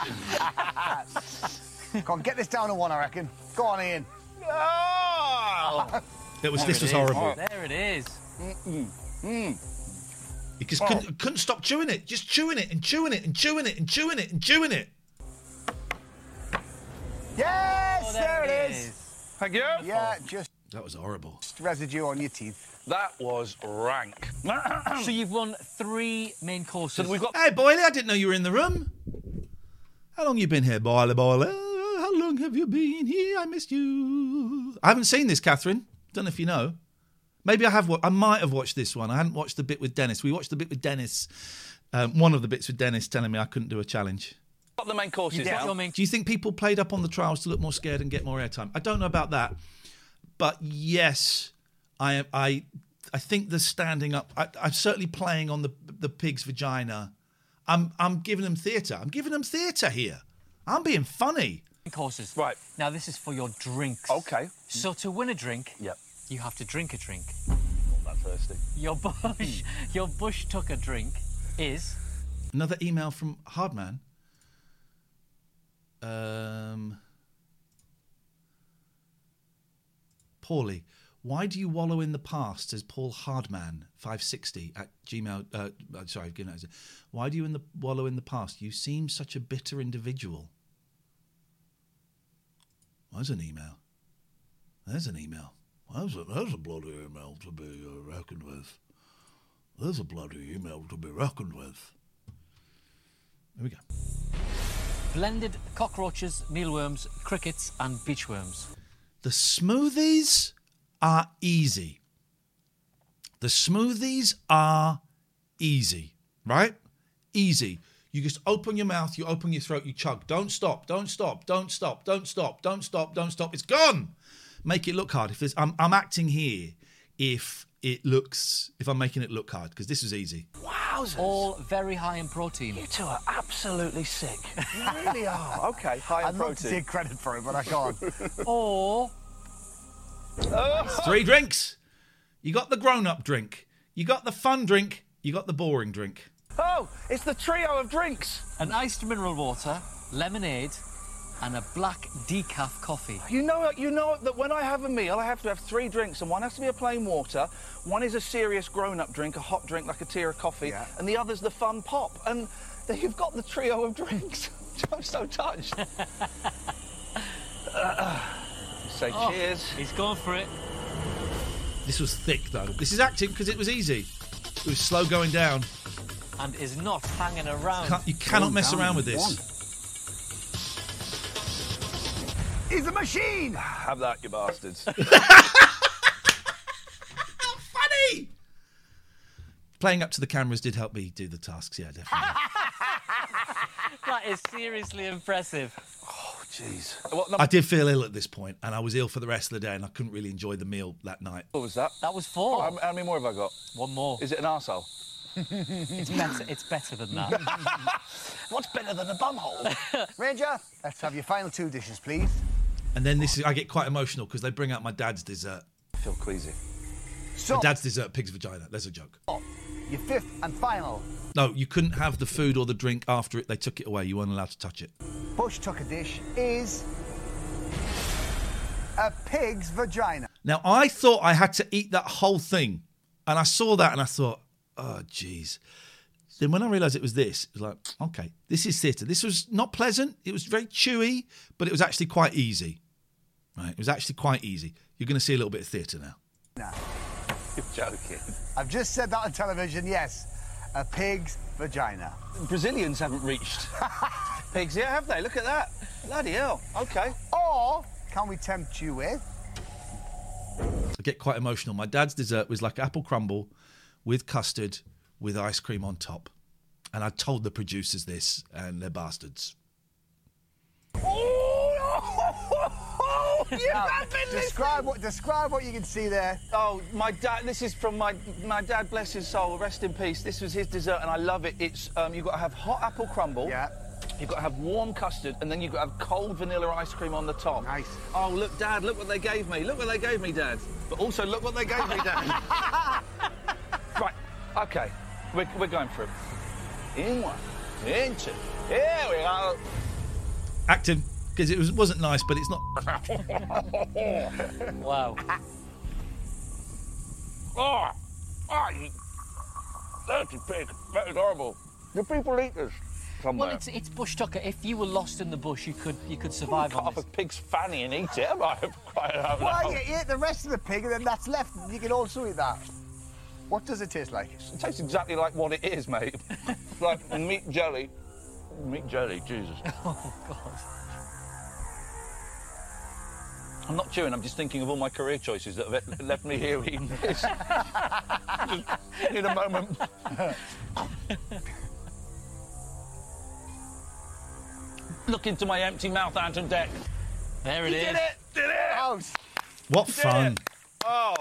Come on, get this down to one, I reckon. Go on, Iain. Oh. it was There this it was is. horrible. There it is. Mm. He just Oh. couldn't, couldn't stop chewing it, just chewing it and chewing it and chewing it and chewing it and chewing it. Yes, Oh, there, there it it is. is. Thank you. Yeah, just That was horrible. residue on your teeth. That was rank. So you've won three main courses. So we've got Hey, Boyley, I didn't know you were in the room. How long you been here, Boyley, Boyley? How long have you been here? I missed you. I haven't seen this, Catherine. Don't know if you know. Maybe I have. I might have watched this one. I hadn't watched the bit with Dennis. We watched the bit with Dennis. Um, one of the bits with Dennis telling me I couldn't do a challenge. Got the main courses You've now. Do you think people played up on the trials to look more scared and get more airtime? I don't know about that, but yes, I. I I think the standing up. I, I'm certainly playing on the the pig's vagina. I'm I'm giving them theatre. I'm giving them theatre here. I'm being funny. courses. Right. Now this is for your drinks. Okay. So to win a drink, Yep. you have to drink a drink. Not that thirsty. Your bush, hmm. your bush tucker drink is Another email from Hardman. Um, Paulie, why do you wallow in the past? Says Paul Hardman, five sixty at Gmail. Uh, uh, sorry. Why do you in the wallow in the past? You seem such a bitter individual. There's an email. There's an email. There's a, there's a bloody email to be uh, reckoned with. There's a bloody email to be reckoned with. There we go. Blended cockroaches, mealworms, crickets, and beachworms. The smoothies are easy. The smoothies are easy, right? Easy. You just open your mouth, you open your throat, you chug. Don't stop, don't stop, don't stop, don't stop, don't stop, don't stop. It's gone. Make it look hard. If there's, I'm, I'm acting here if it looks, if I'm making it look hard, because this is easy. Wowzers. All very high in protein. You two are absolutely sick. You really are. Okay, high in I'd love to protein. take credit for it, but I can't. Or Three drinks. You got the grown up drink, you got the fun drink, you got the boring drink. Oh, it's the trio of drinks. an iced mineral water, lemonade, and a black decaf coffee. You know, you know that when I have a meal, I have to have three drinks, and one has to be a plain water, one is a serious grown-up drink, a hot drink like a tea or a coffee, Yeah. and the other's the fun pop. And there you've got the trio of drinks. I'm so touched. Uh, say Oh, cheers. He's going for it. This was thick though. This is acting because it was easy. It was slow going down. And is not hanging around. Can't, you cannot mess around with this. He's a machine! Have that, you bastards. How Funny. Playing up to the cameras did help me do the tasks. Yeah, definitely. That is seriously impressive. Oh, jeez. What number I did feel ill at this point, and I was ill for the rest of the day, and I couldn't really enjoy the meal that night. What was that? That was four. How, how many more have I got? One more. Is it an arsehole? It's better. It's better than that. What's better than a bumhole? Ranger, let's have your final two dishes, please. And then this is I get quite emotional because they bring out my dad's dessert. I feel queasy. So, My dad's dessert, pig's vagina. There's a joke. Oh, your fifth and final No, you couldn't have the food or the drink after it. They took it away. You weren't allowed to touch it. bush tucker dish is a pig's vagina. Now I thought I had to eat that whole thing, and I saw that and I thought, oh jeez. Then when I realised it was this, it was like, okay, this is theatre. This was not pleasant. It was very chewy, but it was actually quite easy. Right? It was actually quite easy. You're going to see a little bit of theatre now. Now, You're joking. I've just said that on television, yes. A pig's vagina. Brazilians haven't reached pigs yet, have they? Look at that. Bloody hell. Okay. Or can we tempt you with I get quite emotional. My dad's dessert was like apple crumble with custard with ice cream on top. And I told the producers this, and they're bastards. You Now, have been describe what describe what you can see there. Oh, my dad. This is from my my dad. Bless his soul. Rest in peace. This was his dessert, and I love it. It's um, you've got to have hot apple crumble. Yeah. You've got to have warm custard, and then you've got to have cold vanilla ice cream on the top. Nice. Oh, look, Dad. Look what they gave me. Look what they gave me, Dad. But also, look what they gave me, Dad. right. Okay. We're, we're going for it. In one. In two. Here we go. Acting, because it was, wasn't nice, but it's not. wow. Oh, oh, you- dirty pig. That is horrible. Do people eat this somewhere? Well, it's it's bush tucker. If you were lost in the bush, you could you could Cut survive on off this. a pig's fanny and eat it. Am I quite out Why you eat the rest of the pig and then that's left? You can also eat that. What does it taste like? It tastes exactly like what it is, mate. like meat jelly. Meat jelly, Jesus. Oh God. I'm not chewing, I'm just thinking of all my career choices that have left me here eating this. just need a moment. Look into my empty mouth, Ant and Dec. There it You is. did it! Did it! Oh, House. What Did fun! it! Oh,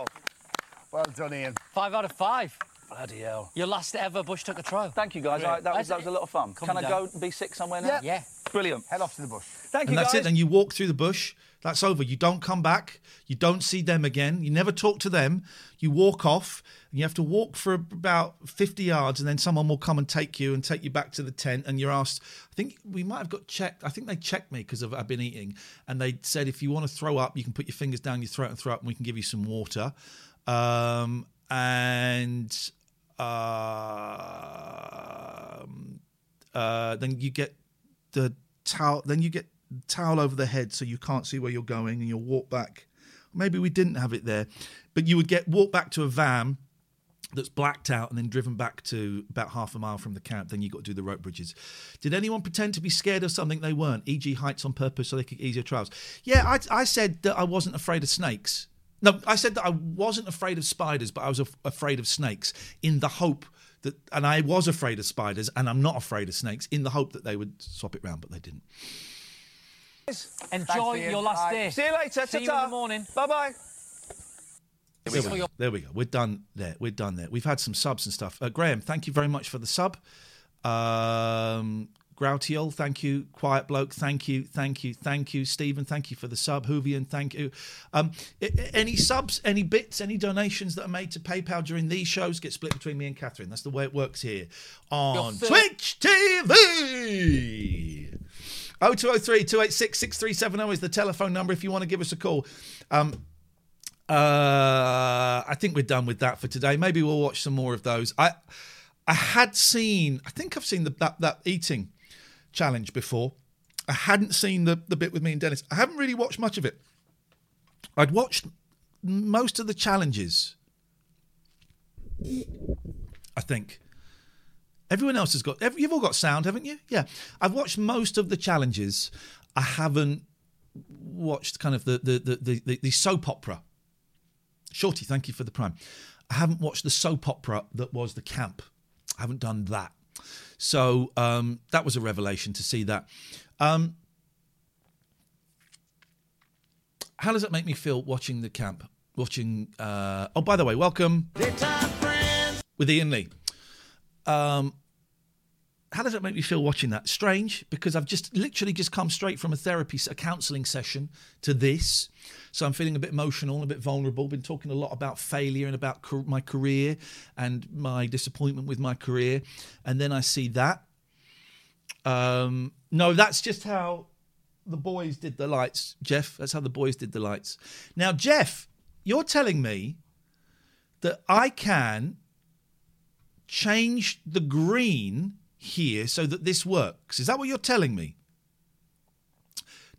Well done, Iain. Five out of five. bloody hell. Your last ever bush tucker trial. Thank you, guys. I, that, was, that was a lot of fun. Calm Can I down. go and be sick somewhere now? Yeah. Yeah. Brilliant. Head off to the bush. Thank you, guys. And you, that's guys. it. Then you walk through the bush. That's over. You don't come back. You don't see them again. You never talk to them. You walk off. And you have to walk for about 50 yards, and then someone will come and take you and take you back to the tent. And you're asked, I think we might have got checked. I think they checked me because I've been eating. And they said, if you want to throw up, you can put your fingers down your throat and throw up, and we can give you some water. Um, and um, uh, then you get the towel. Then you get towel over the head so you can't see where you're going, and you'll walk back. Maybe we didn't have it there, but you would get walk back to a van that's blacked out and then driven back to about half a mile from the camp. Then you got to do the rope bridges. Did anyone pretend to be scared of something they weren't? E.g., heights on purpose so they could ease your trials. Yeah, I, I said that I wasn't afraid of snakes. No, I said that I wasn't afraid of spiders, but I was af- afraid of snakes in the hope that, and I was afraid of spiders, and I'm not afraid of snakes in the hope that they would swap it round, but they didn't. Enjoy your last day. See you later. See you in the morning. Bye bye. There we, go. there we go. We're done there. We're done there. We've had some subs and stuff. Uh, Graham, thank you very much for the sub. Um, Groutiel, thank you. Quiet bloke, thank you, thank you, thank you. Stephen, thank you for the sub. Hoovian, thank you. Um, i- i- any subs, any bits, any donations that are made to PayPal during these shows get split between me and Catherine. That's the way it works here on Twitch TV. 0203 286 6370 is the telephone number if you want to give us a call. Um, uh, I think we're done with that for today. Maybe we'll watch some more of those. I I had seen, I think I've seen the, that that eating challenge before. I hadn't seen the the bit with me and Dennis. I haven't really watched much of it. I'd watched most of the challenges. I think. Everyone else has got. Every, you've all got sound, haven't you? Yeah. I've watched most of the challenges. I haven't watched kind of the the the the, the, soap opera. Shorty, thank you for the prime. I haven't watched the soap opera that was the camp. I haven't done that. So um, that was a revelation to see that. Um, how does it make me feel watching the camp? Watching. Uh, oh, by the way, welcome with Iain Lee. Um, how does it make me feel watching that? Strange, because I've just literally just come straight from a therapy, a counselling session to this. So I'm feeling a bit emotional, a bit vulnerable. Been talking a lot about failure and about car- my career and my disappointment with my career. And then I see that. Um, no, that's just how the boys did the lights, Jeff. That's how the boys did the lights. Now, Jeff, you're telling me that I can change the green here so that this works. Is that what you're telling me?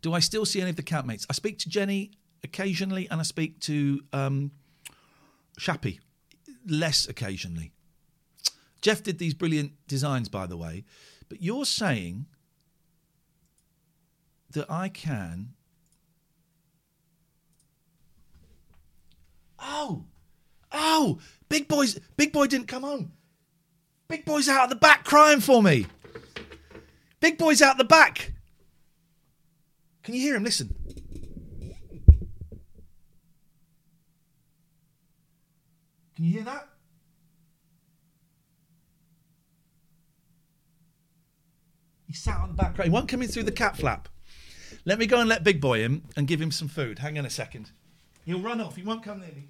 Do I still see any of the campmates? I speak to Jenny occasionally and I speak to um, Shappi less occasionally. Jeff did these brilliant designs, by the way, but you're saying that I can. Oh, oh, big boys, big boy didn't come home. Big boy's out at the back crying for me. Big boy's out the back. Can you hear him? Listen. Can you hear that? He sat on the back. He won't come in through the cat flap. Let me go and let Big Boy in and give him some food. Hang on a second. He'll run off. He won't come near me.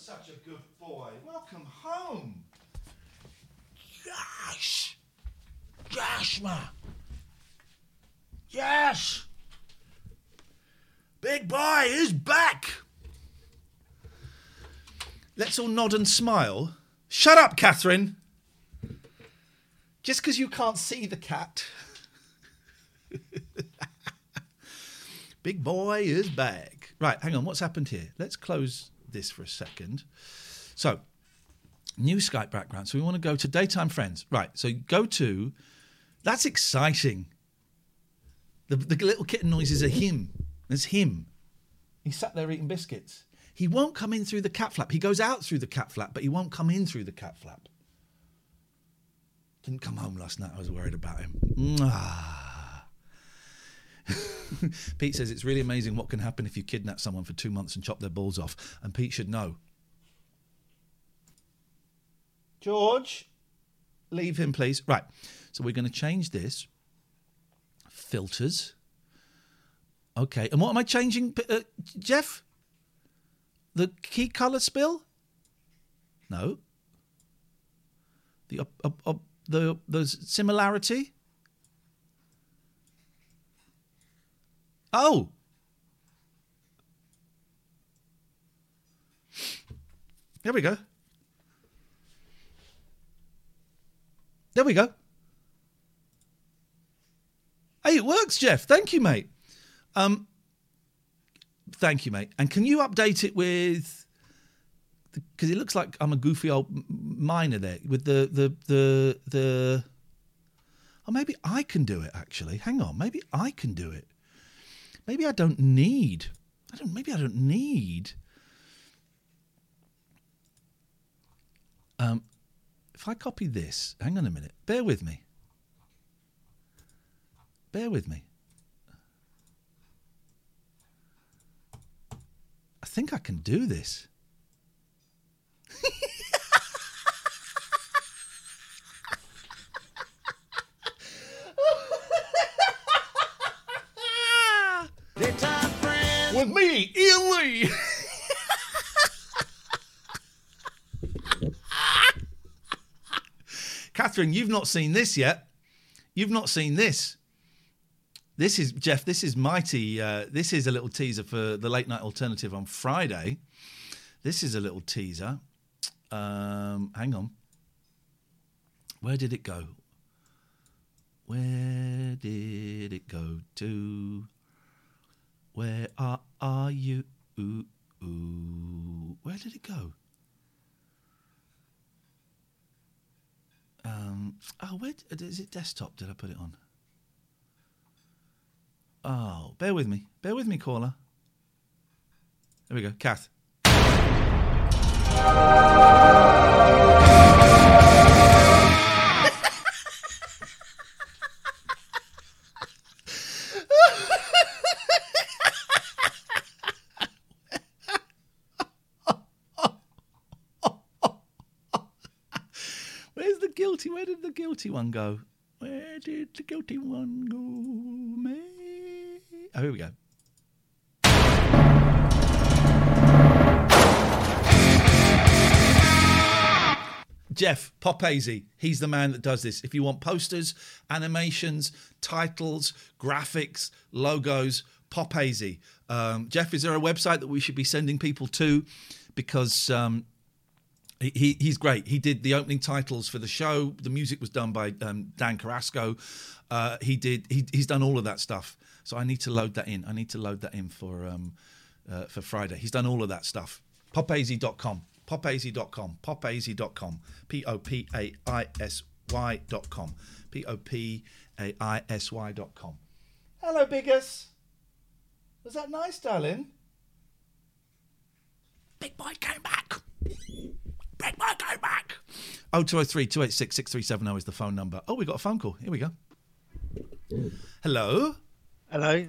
such a good boy. Welcome home. Josh! Josh, ma! Josh! Big boy is back! Let's all nod and smile. Shut up, Catherine! Just because you can't see the cat. Big boy is back. Right, hang on. What's happened here? Let's close this for a second. So, new Skype background. So we want to go to daytime friends. Right. So go to. That's exciting. The, the little kitten noises are him. It's him. He sat there eating biscuits. He won't come in through the cat flap. He goes out through the cat flap, but he won't come in through the cat flap. Didn't come home last night. I was worried about him. Ah. Pete says it's really amazing what can happen if you kidnap someone for two months and chop their balls off. And Pete should know. George, leave him, please. Right. So we're going to change this. Filters. Okay. And what am I changing, uh, Jeff? The key color spill? No. The up, up, up, the the similarity? Oh. There we go. There we go. Hey, it works, Jeff. Thank you, mate. Um, thank you, mate. And can you update it with? Because it looks like I'm a goofy old miner there with the the the the. Oh, maybe I can do it. Actually, hang on. Maybe I can do it. Maybe I don't need. I don't. Maybe I don't need. Um, if I copy this, hang on a minute. Bear with me. Bear with me. I think I can do this. With me, Iain Lee. Catherine, you've not seen this yet. You've not seen this. This is Jeff. This is mighty. Uh, this is a little teaser for the late night alternative on Friday. This is a little teaser. Um, hang on. Where did it go? Where did it go to? Where are, are you? Ooh, ooh. Where did it go? Um, oh, where is it? Desktop? Did I put it on? Oh, bear with me. Bear with me, caller. There we go. Kath. Where's the guilty? Where did the guilty one go? Where did the guilty one go? Me? Oh, here we go. Jeff Popaisy, he's the man that does this. If you want posters, animations, titles, graphics, logos, Popaisy. Um, Jeff, is there a website that we should be sending people to? Because um, he, he- he's great. He did the opening titles for the show. The music was done by um, Dan Carrasco. Uh, he did. He, he's done all of that stuff. So I need to load that in. I need to load that in for um, uh, for Friday. He's done all of that stuff. Popaisy.com. Popaisy.com. Popaisy.com. P O P A I S Y.com. P O P A I S Y.com. Hello, Biggers. Was that nice, darling? Big boy came back. Big boy came back. Oh, 203 286 6370 is the phone number. Oh, we got a phone call. Here we go. Hello. Hello.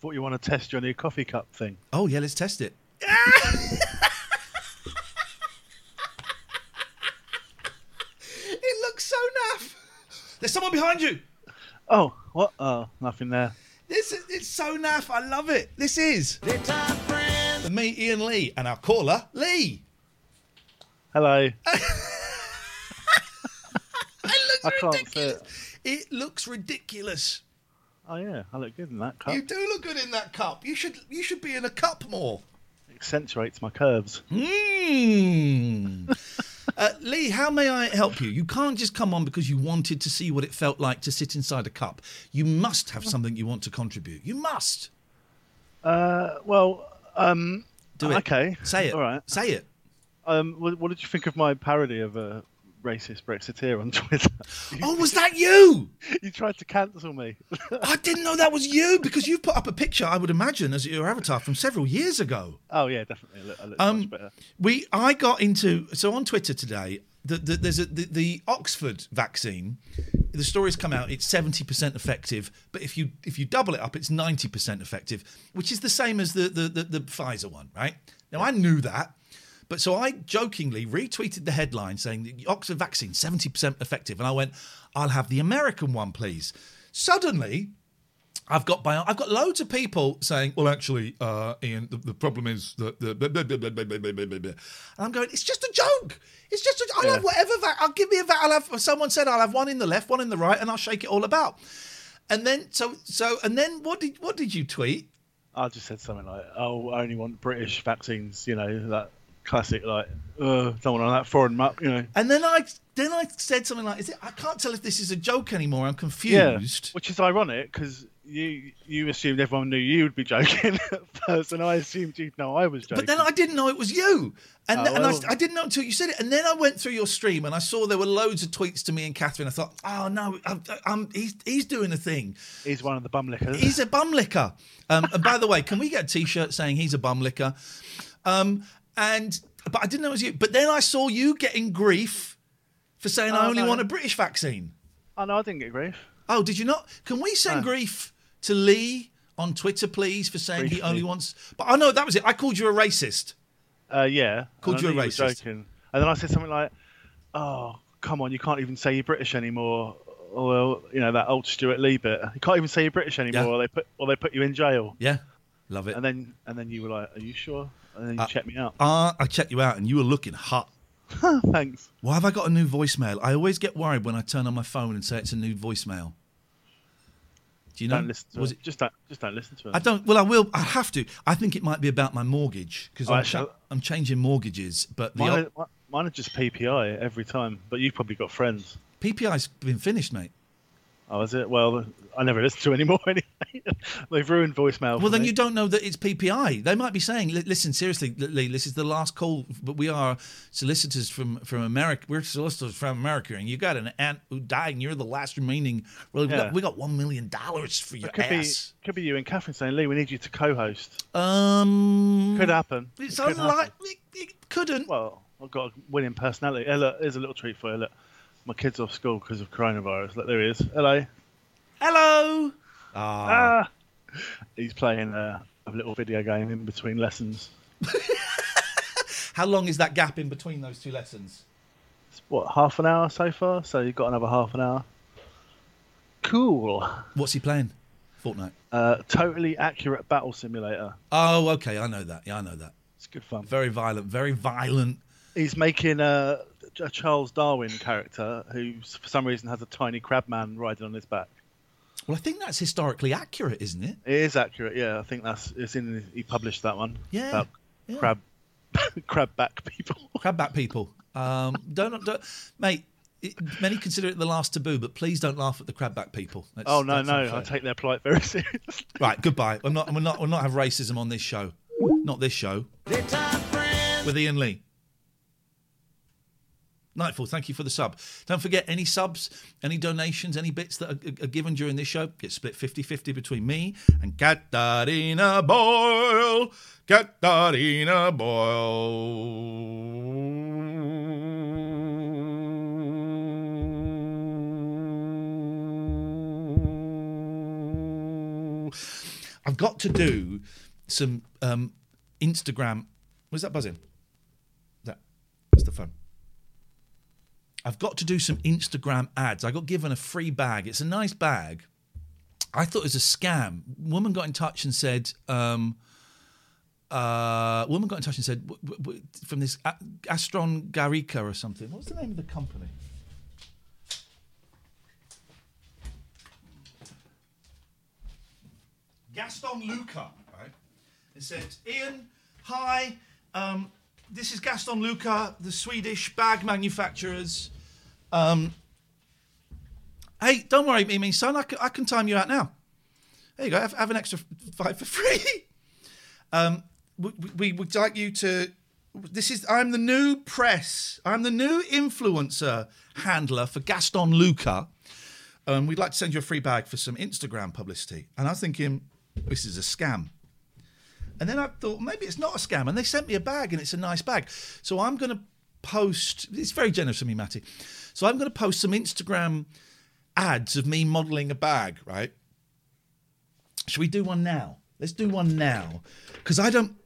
Thought you want to test your new coffee cup thing. Oh, yeah, let's test it. It looks so naff. There's someone behind you. Oh, what? Oh, nothing there. This is, it's so naff. I love it. This is the me, Iain Lee, and our caller, Lee. Hello. I can't see it. It looks ridiculous. Oh yeah, I look good in that cup. You do look good in that cup. You should you should be in a cup more. Accentuates my curves. Hmm. uh, Lee, how may I help you? You can't just come on because you wanted to see what it felt like to sit inside a cup. You must have something you want to contribute. You must. Uh, well, um, Do it. Okay, Say it. All right. Say it. Um, what, what did you think of my parody of a racist Brexiteer on Twitter? Oh, was that you? you tried to cancel me. I didn't know that was you because you've put up a picture, I would imagine, as your avatar from several years ago. oh yeah, definitely. I look, I look Um, much better. We, I got into so on Twitter today. The, the, there's a, the, the Oxford vaccine. The story's come out. It's seventy percent effective, but if you if you double it up, it's ninety percent effective, which is the same as the the, the the Pfizer one, right? Now I knew that, but so I jokingly retweeted the headline saying the Oxford vaccine 70% effective, and I went, "I'll have the American one, please." Suddenly, I've got bio- I've got loads of people saying, "Well, actually, uh, Iain, the, the, problem is that the and I'm going, "It's just a joke. It's just I'll yeah. have whatever va- I'll give me a va- I'll have someone said I'll have one in the left, one in the right, and I'll shake it all about." And then so so and then what did what did you tweet? I just said something like, "Oh, I only want British vaccines," you know that classic like, "Uh, don't want that foreign map, You know. And then I then I said something like, "Is it? I can't tell if this is a joke anymore. I'm confused." Yeah, confused." which is ironic because you you assumed everyone knew you would be joking at first, and I assumed you'd know I was joking. But then I didn't know it was you. And, Oh, and well. I, I didn't know until you said it. And then I went through your stream and I saw there were loads of tweets to me and Catherine. I thought, oh no, I, I, am he's, he's doing a thing. He's one of the bum lickers. He's a bum licker. Um, and by the way, can we get a t shirt saying he's a bum licker? Um, and, but I didn't know it was you. But then I saw you getting grief for saying I Oh, only no. want a British vaccine. Oh no, I didn't get grief. Oh, did you not? Can we send No. grief to Lee on Twitter, please, for saying he only wants? But I know that was it. I called you a racist. Uh, yeah. Called you a racist. joking. And then I said something like, "Oh, come on, you can't even say you're British anymore." Or well, you know that old Stewart Lee bit. You can't even say you're British anymore, Yeah. or they put or they put you in jail. Yeah, love it. And then and then you were like, "Are you sure?" And then you Uh, checked me out. Ah, I checked you out, and you were looking hot. Thanks. Why have I got a new voicemail? I always get worried when I turn on my phone and say it's a new voicemail. Do you know? don't listen to was it. Just don't just don't listen to it. I don't. Well, I will. I have to. I think it might be about my mortgage because Oh, I'm, cha- I'm changing mortgages. But the Mine, o- are, mine are just PPI every time, but you've probably got friends. PPI's been finished, mate. Oh, is it? Well, I never listen to anymore anyway. They've ruined voicemail. Well, then me. you don't know that it's PPI. They might be saying, "Listen, seriously, Lee, this is the last call, but we are solicitors from from America. We're solicitors from America, and you got an aunt who died, and you're the last remaining. Well, we, got, we got one million dollars for your It could ass." be could be you and Catherine saying, "Lee, we need you to co-host." Um, could happen. It's It could unlike it, it couldn't. Well, I've got a winning personality. Hey, look, here's a little treat for you. Look, my kid's off school because of coronavirus. Look, there he is. Hello. Hello. Ah. Ah. He's playing uh, a little video game in between lessons. How long is that gap in between those two lessons? It's what half an hour so far. So you've got another half an hour. Cool. What's he playing? Fortnite. Uh, totally accurate battle simulator. Oh, okay. I know that. Yeah, I know that. It's good fun. Very violent. Very violent. He's making a, a Charles Darwin character who, for some reason, has a tiny crab man riding on his back. Well, I think that's historically accurate, isn't it? It is accurate, yeah. I think that's it's in. He published that one. Yeah, about yeah. crab, crab back people. Crabback people. Um, don't, don't, mate. It, many consider it the last taboo, but please don't laugh at the crabback people. That's- oh no, no, unfair. I take their plight very seriously. Right, goodbye. I'm not. We're not. We'll not have racism on this show. Not this show. With Iain Lee. Nightfall, thank you for the sub. Don't forget any subs, any donations, any bits that are, are given during this show get split 50 50 between me and Katarina Boyle. Katarina Boyle. I've got to do some um, Instagram. Was that buzzing? That. That's the phone. I've got to do some Instagram ads. I got given a free bag. It's a nice bag. I thought it was a scam. Woman got in touch and said, um, uh, woman got in touch and said w- w- from this A- Astron Garica or something. What's the name of the company? Gaston Luga, right? It said, Iain, hi, um, this is Gaston Luga, the Swedish bag manufacturers. Um, hey, don't worry, Mimi, son, I can, I can time you out now. There you go, have, have an extra five for free. um, we, we would like you to. This is. I'm the new press. I'm the new influencer handler for Gaston Luga. Um, we'd like to send you a free bag for some Instagram publicity. And I'm thinking, this is a scam. And then I thought maybe it's not a scam. And they sent me a bag, and it's a nice bag. So I'm going to post. It's very generous of me, Matty. So I'm going to post some Instagram ads of me modelling a bag. Right? Should we do one now? Let's do one now, because I don't.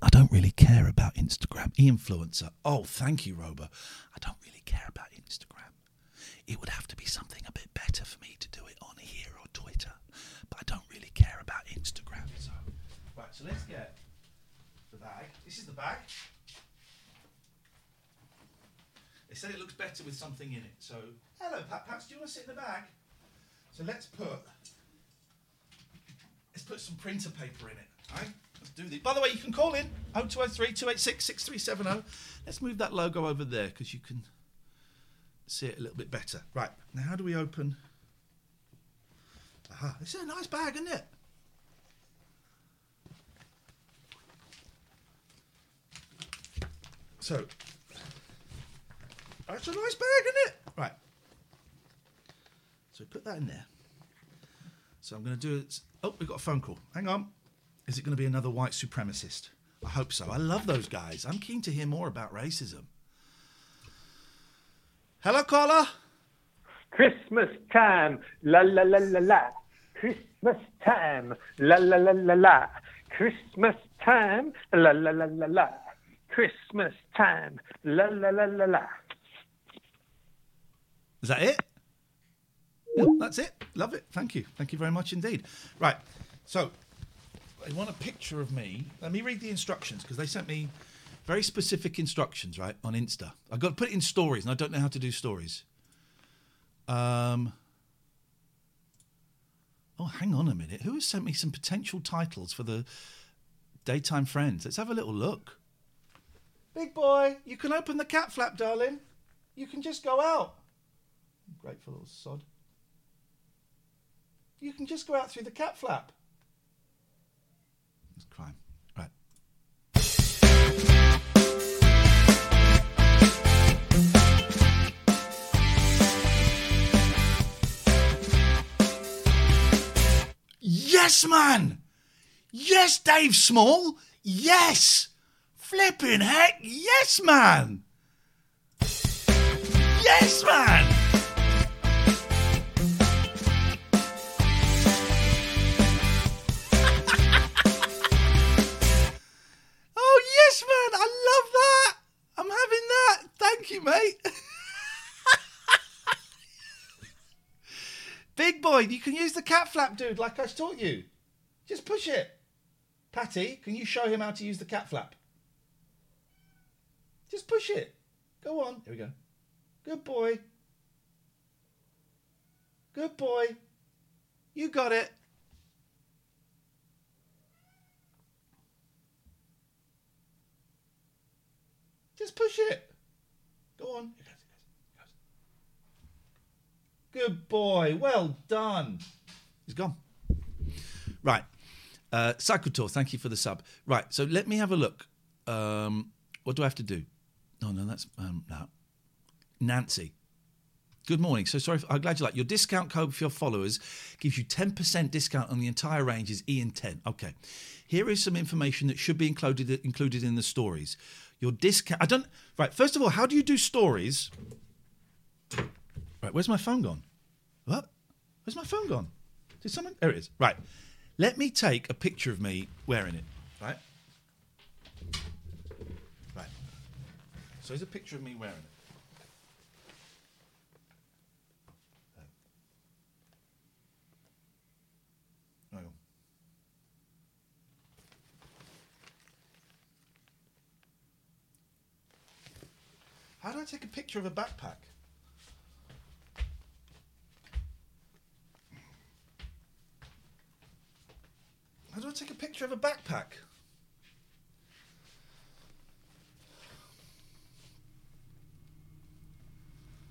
I don't really care about Instagram influencer. Oh, thank you, Rober. I don't really care about Instagram. It would have to be something a bit better for me to do it on here or Twitter, but I don't really care about. So let's get the bag. This is the bag. They said it looks better with something in it. So, hello, Pat Pats. Do you want to sit in the bag? So let's put let's put some printer paper in it. All right? Let's do this. By the way, you can call in 0203 286 6370. Let's move that logo over there because you can see it a little bit better. Right. Now, how do we open? Aha. This is a nice bag, isn't it? So, that's a nice bag, isn't it? Right. So put that in there. So I'm going to do it. Oh, we've got a phone call. Hang on. Is it going to be another white supremacist? I hope so. I love those guys. I'm keen to hear more about racism. Hello, caller. Christmas time, la la la la la. Christmas time, la la la la la. Christmas time, la la la la la. Christmas time, la la la la la. Is that it? Yeah, that's it. Love it. Thank you. Thank you very much indeed. Right. So, they want a picture of me. Let me read the instructions because they sent me very specific instructions, right, on Insta. I've got to put it in stories, and I don't know how to do stories. Um. Oh, hang on a minute. Who has sent me some potential titles for the daytime friends? Let's have a little look. Big boy, you can open the cat flap, darling. You can just go out. Grateful little sod. You can just go out through the cat flap. It's crime. Right. Yes, man! Yes, Dave Small! Yes! Flipping heck, yes, man! Yes, man! Oh, yes, man! I love that! I'm having that! Thank you, mate! Big boy, you can use the cat flap, dude, like I taught you. Just push it. Patty, can you show him how to use the cat flap? Just push it. Go on. Here we go. Good boy. Good boy. You got it. Just push it. Go on. Good boy. Well done. He's gone. Right. Uh, Sakuto, thank you for the sub. Right. So let me have a look. Um, what do I have to do? Oh, no, that's. Um, no. Nancy. Good morning. So sorry, I'm glad you like your discount code for your followers gives you 10% discount on the entire range is Ian 10. Okay. Here is some information that should be included included in the stories. Your discount I don't right, first of all, how do you do stories? Right, where's my phone gone? What? Where's my phone gone? Did someone there it is. Right. Let me take a picture of me wearing it. Right. So here's a picture of me wearing it. How do I take a picture of a backpack? How do I take a picture of a backpack?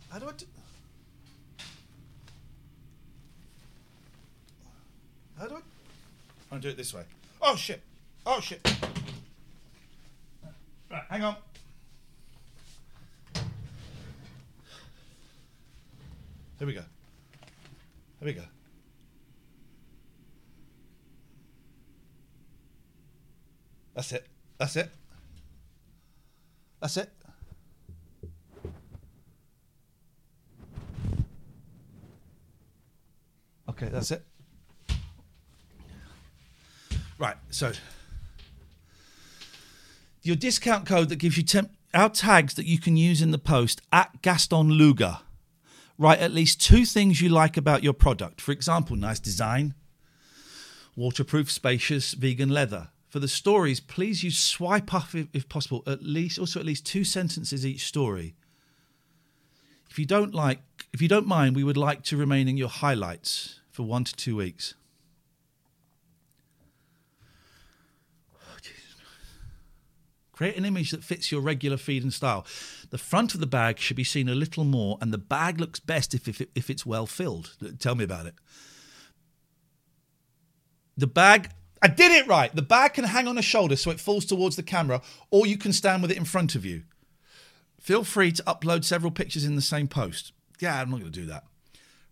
How do I do? How do I? I'll do it this way. Oh shit! Oh shit! Right, hang on. Here we go. Here we go. That's it. That's it. That's it. Okay, that's it. Right, so your discount code that gives you 10 our tags that you can use in the post at Gaston Luga. Write at least two things you like about your product. For example, nice design, waterproof, spacious, vegan leather. For the stories, please use swipe up if, if possible. At least also at least two sentences each story. If you don't like, if you don't mind, we would like to remain in your highlights for one to two weeks. Create an image that fits your regular feed and style. The front of the bag should be seen a little more, and the bag looks best if, if, if it's well filled. Tell me about it. The bag, I did it right. The bag can hang on a shoulder so it falls towards the camera, or you can stand with it in front of you. Feel free to upload several pictures in the same post. Yeah, I'm not going to do that.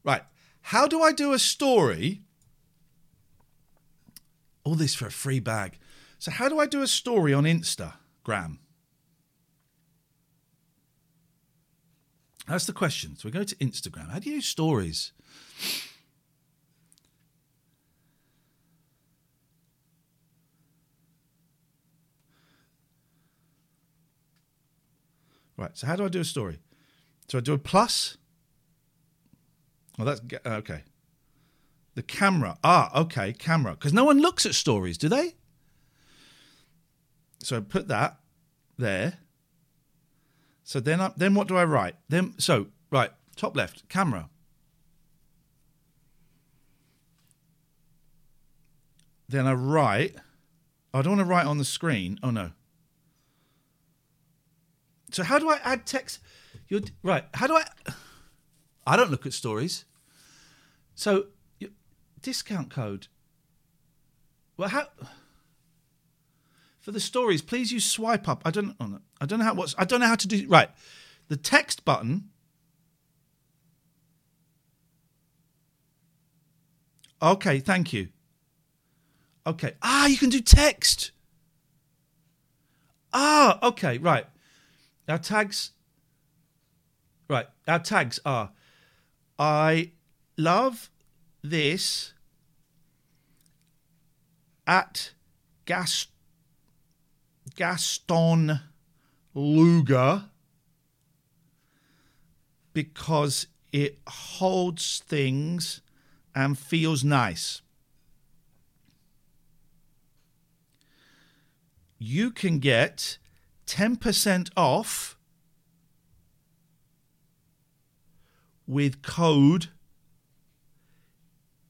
Right. How do I do a story? All this for a free bag. So, how do I do a story on Instagram? That's the question. So we go to Instagram. How do you stories? Right. So how do I do a story? So I do a plus. Oh, that's okay. The camera. Ah, okay, camera. Because no one looks at stories, do they? So I put that there. So then, I, then what do I write? Then so right, top left, camera. Then I write. I don't want to write on the screen. Oh no. So how do I add text? You're right. How do I? I don't look at stories. So discount code. Well, how? For the stories, please use swipe up. I don't. Oh no, I don't know how. What's? I don't know how to do. Right, the text button. Okay, thank you. Okay. Ah, you can do text. Ah, okay, right. Our tags. Right, our tags are I love this at Gas Gaston Luga because it holds things and feels nice. You can get 10% off with code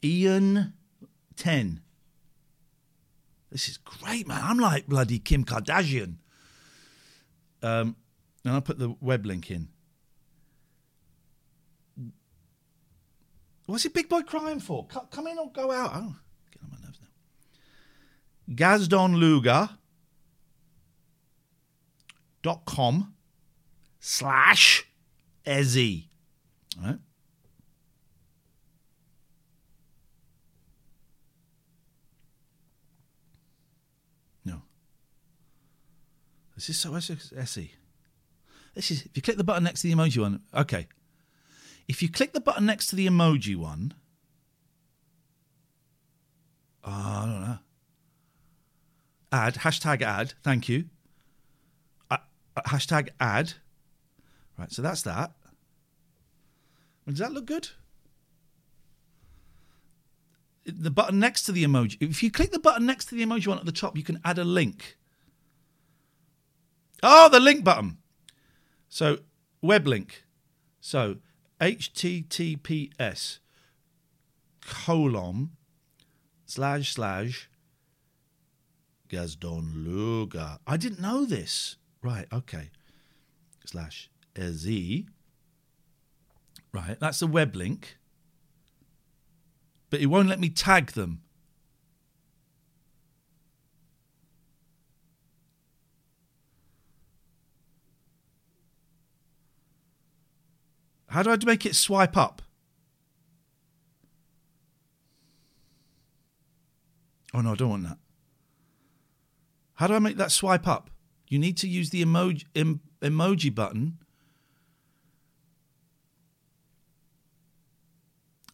Ian10. This is great, man. I'm like bloody Kim Kardashian. Um, and I'll put the web link in. What's your big boy crying for? Come in or go out? Oh, get on my nerves now. Gaston dot com slash Ezzy. Right. No. This is so Essie. This is if you click the button next to the emoji one. Okay. If you click the button next to the emoji one. Oh, I don't know. Add, hashtag add, thank you. Uh, uh, hashtag add. Right, so that's that. Does that look good? The button next to the emoji. If you click the button next to the emoji one at the top, you can add a link. Oh, the link button. So, web link. So, https colon slash slash Gaston Luga. I didn't know this. Right, okay. Slash Ezi. Right, that's a web link. But it won't let me tag them. How do I make it swipe up? Oh no, I don't want that. How do I make that swipe up? You need to use the emoji em, emoji button.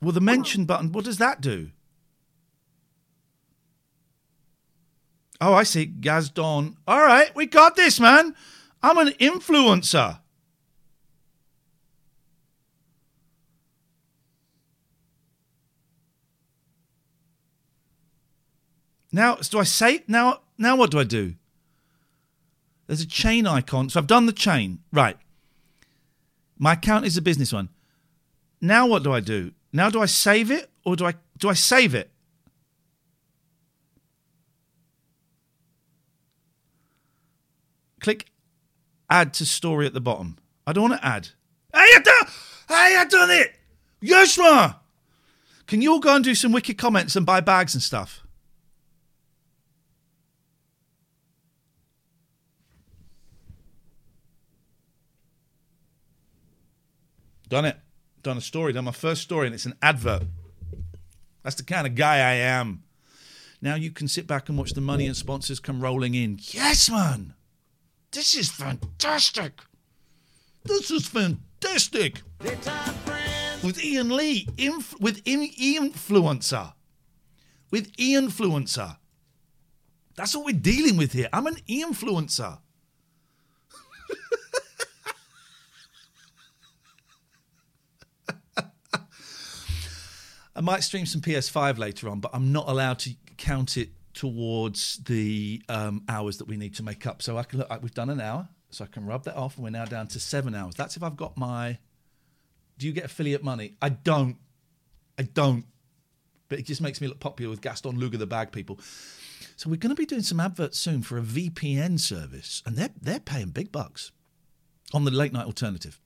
Well, the mention button, what does that do? Oh, I see. Gaston. All right, we got this, man. I'm an influencer. Now, do I say now? Now, what do I do? There's a chain icon, so I've done the chain. Right. My account is a business one. Now, what do I do? Now, do I save it or do I do I save it? Click add to story at the bottom. I don't want to add. Hey, I done. Hey, I done it. Yes. Can you all go and do some wicked comments and buy bags and stuff? Done it. Done a story. Done my first story, and it's an advert. That's the kind of guy I am. Now you can sit back and watch the money and sponsors come rolling in. Yes, man. This is fantastic. This is fantastic. With Ian Lee, inf- with in- influencer, with influencer. That's what we're dealing with here. I'm an influencer. I might stream some PS5 later on, but I'm not allowed to count it towards the um, hours that we need to make up. So I can look. Like we've done an hour, so I can rub that off, and we're now down to seven hours. That's if I've got my. Do you get affiliate money? I don't. I don't. But it just makes me look popular with Gaston Luga the bag people. So we're going to be doing some adverts soon for a VPN service, and they're they're paying big bucks on the late night alternative.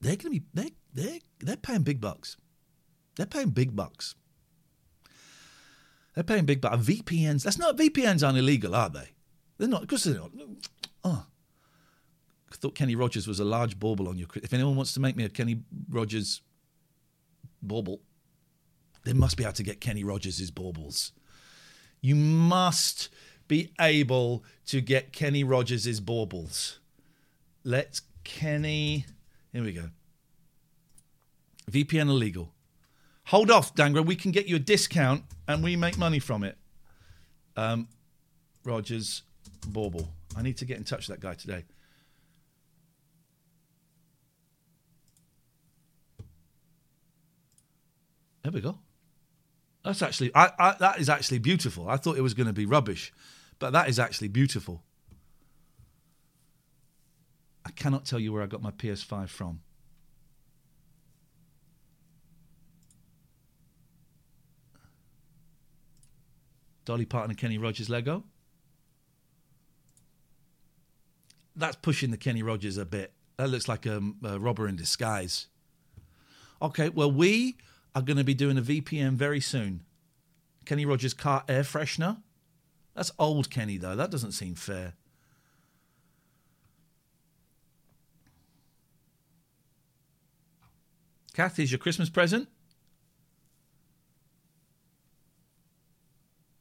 They're going to be they they they're paying big bucks. They're paying big bucks. They're paying big bucks. VPNs. That's not VPNs aren't illegal, are they? They're not. Because they're not. Oh. I thought Kenny Rogers was a large bauble on your. If anyone wants to make me a Kenny Rogers bauble, they must be able to get Kenny Rogers' baubles. You must be able to get Kenny Rogers' baubles. Let's Kenny. Here we go. VPN illegal. Hold off, Dangra. We can get you a discount and we make money from it. Um, Rogers bauble. I need to get in touch with that guy today. There we go. That's actually I, I, that is actually beautiful. I thought it was going to be rubbish, but that is actually beautiful. I cannot tell you where I got my PS5 from. Dolly Parton and Kenny Rogers Lego. That's pushing the Kenny Rogers a bit. That looks like a, a robber in disguise. Okay, well, we are going to be doing a VPN very soon. Kenny Rogers car air freshener. That's old Kenny, though. That doesn't seem fair. Kath, is your Christmas present.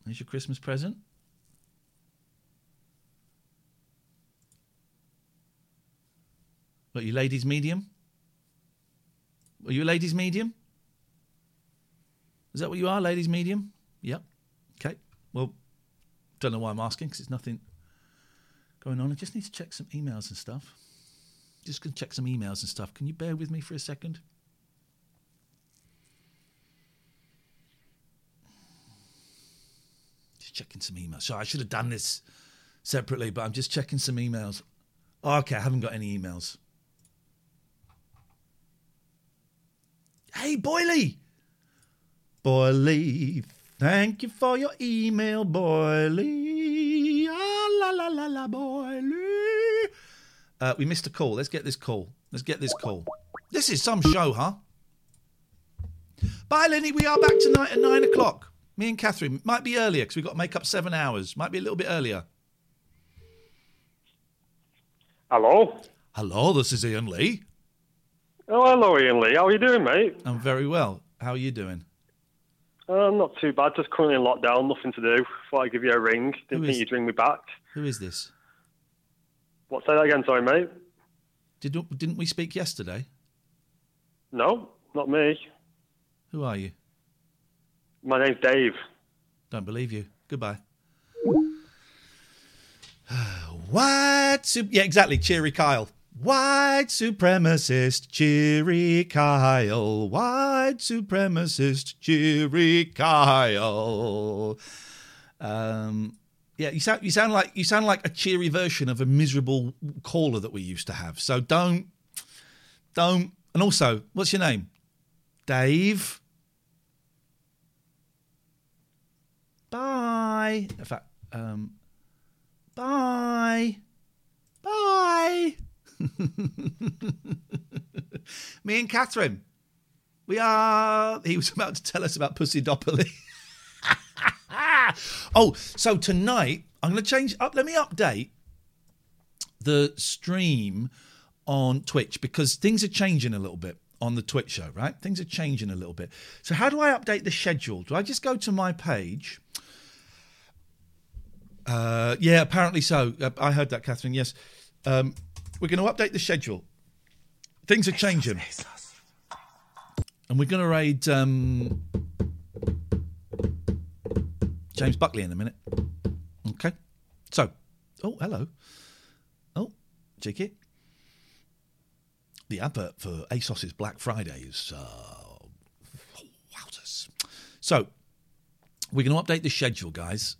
Here's your Christmas present. What, you ladies medium? Are you a ladies medium? Is that what you are, ladies medium? Yep. Okay. Well, don't know why I'm asking because there's nothing going on. I just need to check some emails and stuff. Just going to check some emails and stuff. Can you bear with me for a second? Checking some emails. So I should have done this separately, but I'm just checking some emails. Oh, okay, I haven't got any emails. Hey, Boyley! Boyley, thank you for your email, Boyley. Ah, la la la la, Boyley. Uh, we missed a call. Let's get this call. Let's get this call. This is some show, huh? Bye, Lenny. We are back tonight at nine o'clock. Me and Catherine. Might be earlier because we've got to make up seven hours. Might be a little bit earlier. Hello. Hello, this is Ian Lee. Oh, hello, Ian Lee. How are you doing, mate? I'm very well. How are you doing? Uh, not too bad. Just currently in lockdown. Nothing to do. Thought I'd give you a ring. Didn't Who think is- you'd ring me back. Who is this? What? Say that again, sorry, mate. Did didn't we speak yesterday? No, not me. Who are you? My name's Dave. Don't believe you. Goodbye. White su- yeah, exactly. Cheery Kyle. White supremacist, cheery Kyle. White supremacist, cheery Kyle. Um, yeah, you sound you sound like you sound like a cheery version of a miserable caller that we used to have. So don't don't. And also, what's your name? Dave. Bye. In fact, um, bye. Bye. Me and Catherine. We are. He was about to tell us about Pussy Doppoli. oh, so tonight I'm going to change up. Let me update the stream on Twitch because things are changing a little bit on the Twitch show, right? Things are changing a little bit. So, how do I update the schedule? Do I just go to my page? Uh, yeah, apparently so. Uh, I heard that, Catherine. Yes. Um, we're going to update the schedule. Things are changing. And we're going to raid um, James Buckley in a minute. Okay. So, oh, hello. Oh, cheeky. The advert for ASOS's Black Friday is. Uh, wowzers. So, we're going to update the schedule, guys.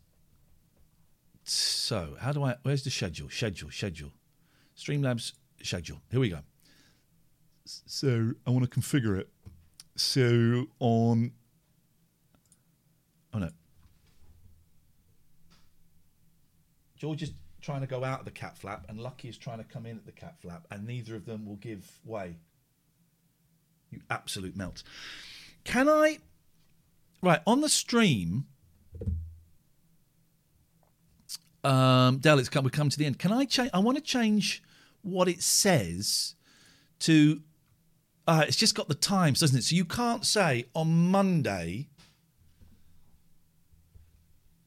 So, how do I. Where's the schedule? Schedule, schedule. Streamlabs schedule. Here we go. So, I want to configure it. So, on. Oh, no. George is trying to go out of the cat flap, and Lucky is trying to come in at the cat flap, and neither of them will give way. You absolute melt. Can I. Right, on the stream. Um, Dell, it's come, we come to the end. Can I change? I want to change what it says to. Uh, it's just got the times, doesn't it? So you can't say on Monday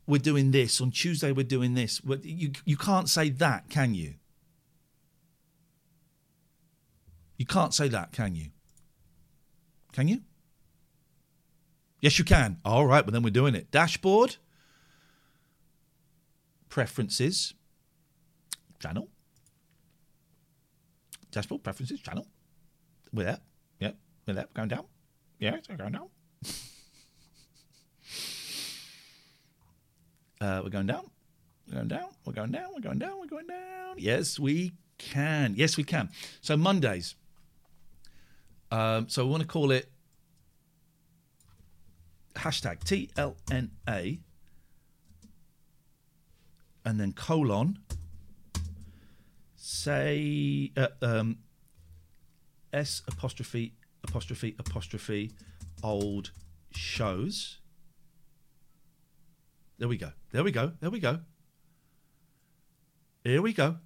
we're doing this. On Tuesday, we're doing this. You, you can't say that, can you? You can't say that, can you? Can you? Yes, you can. All right, but then we're doing it. Dashboard, preferences, channel, dashboard, preferences, channel. We're there. Yep, we're there. Going down. Yeah, it's going down. Uh, we're going down. We're going down. We're going down. We're going down. We're going down. Yes, we can. Yes, we can. So Mondays. Um, so we want to call it hashtag TLNA and then colon say uh, um, S apostrophe apostrophe apostrophe old shows. There we go. There we go. There we go. Here we go.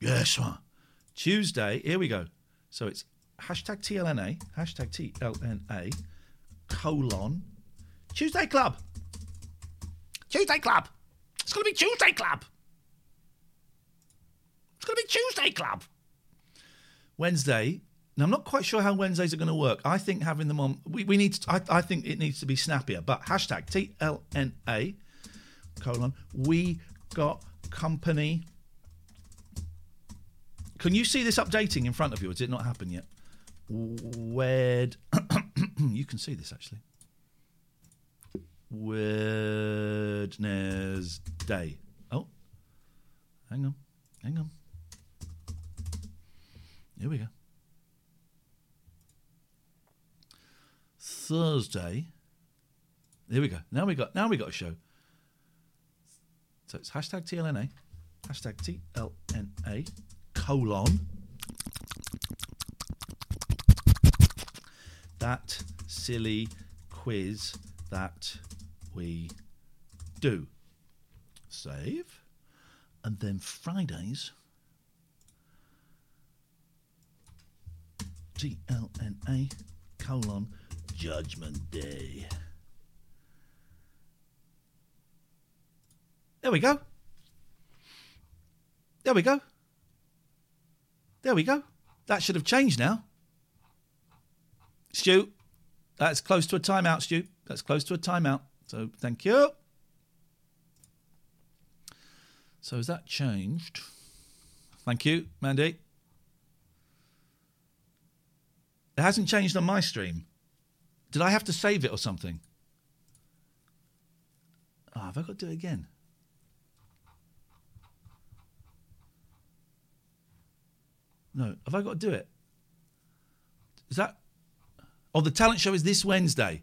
Yes, man. Tuesday. Here we go. So it's hashtag TLNA, hashtag TLNA, colon, Tuesday Club. Tuesday Club. It's going to be Tuesday Club. It's going to be Tuesday Club. Wednesday. Now, I'm not quite sure how Wednesdays are going to work. I think having them on, we, we need. To, I, I think it needs to be snappier. But hashtag TLNA, colon, we got company. Can you see this updating in front of you? Or did it not happen yet? Wed. you can see this actually. Wednesday. Oh, hang on, hang on. Here we go. Thursday. Here we go. Now we got. Now we got a show. So it's hashtag TLNA, hashtag TLNA colon that silly quiz that we do. Save. And then Fridays. TLNA colon Judgment Day. There we go. There we go. There we go. That should have changed now. Stu, that's close to a timeout, Stu. That's close to a timeout. So thank you. So has that changed? Thank you, Mandy. It hasn't changed on my stream. Did I have to save it or something? Oh, have I got to do it again? No, have I got to do it? Is that? Oh, the talent show is this Wednesday.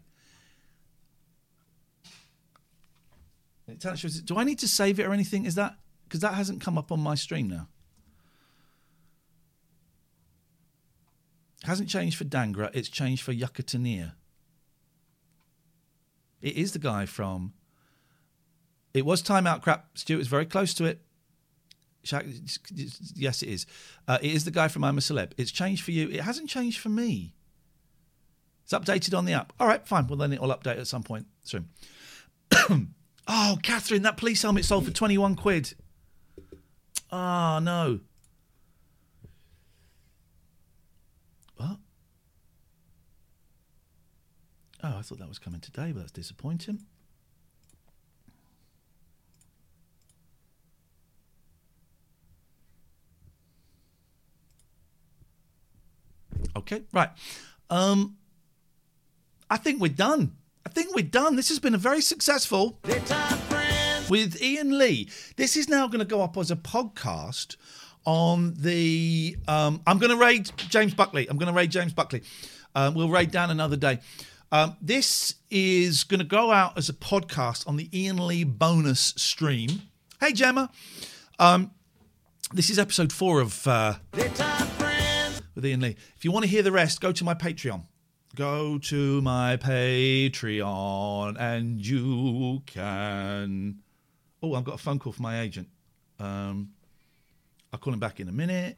The talent show is. Do I need to save it or anything? Is that because that hasn't come up on my stream now? Hasn't changed for Dangra. It's changed for Yucataneer. It is the guy from. It was timeout crap. Stuart was very close to it. Yes, it is. Uh, it is the guy from I'm a Celeb. It's changed for you. It hasn't changed for me. It's updated on the app. All right, fine. Well, then it'll update at some point soon. Oh, Catherine, that police helmet sold for 21 quid. Ah, oh, no. What? Oh, I thought that was coming today, but that's disappointing. Okay, right. Um, I think we're done. I think we're done. This has been a very successful with Ian Lee. This is now going to go up as a podcast on the. Um, I'm going to raid James Buckley. I'm going to raid James Buckley. Um, we'll raid Dan another day. Um, this is going to go out as a podcast on the Ian Lee bonus stream. Hey, Gemma. Um, this is episode four of uh, with Ian Lee. If you want to hear the rest, go to my Patreon. Go to my Patreon and you can. Oh, I've got a phone call from my agent. Um, I'll call him back in a minute.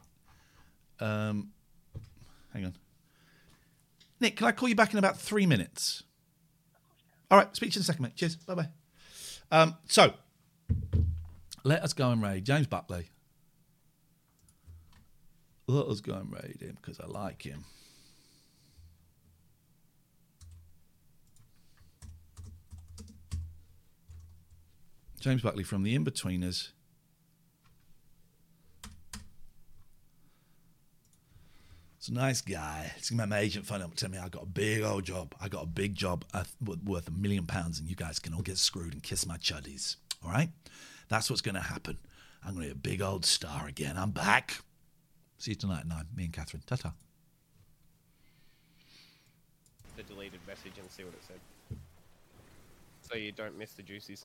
Um, hang on. Nick, can I call you back in about three minutes? All right, speak to you in a second, mate. Cheers. Bye bye. Um, so, let us go and raid James Buckley. Let us go and raid him because I like him. James Buckley from the Inbetweeners. It's a nice guy. It's my agent phone up tell me I got a big old job. I got a big job uh, worth a million pounds, and you guys can all get screwed and kiss my chuddies. All right, that's what's going to happen. I'm going to be a big old star again. I'm back. See you tonight at nine. Me and Catherine. Ta ta. the deleted message and see what it said. So you don't miss the juicies.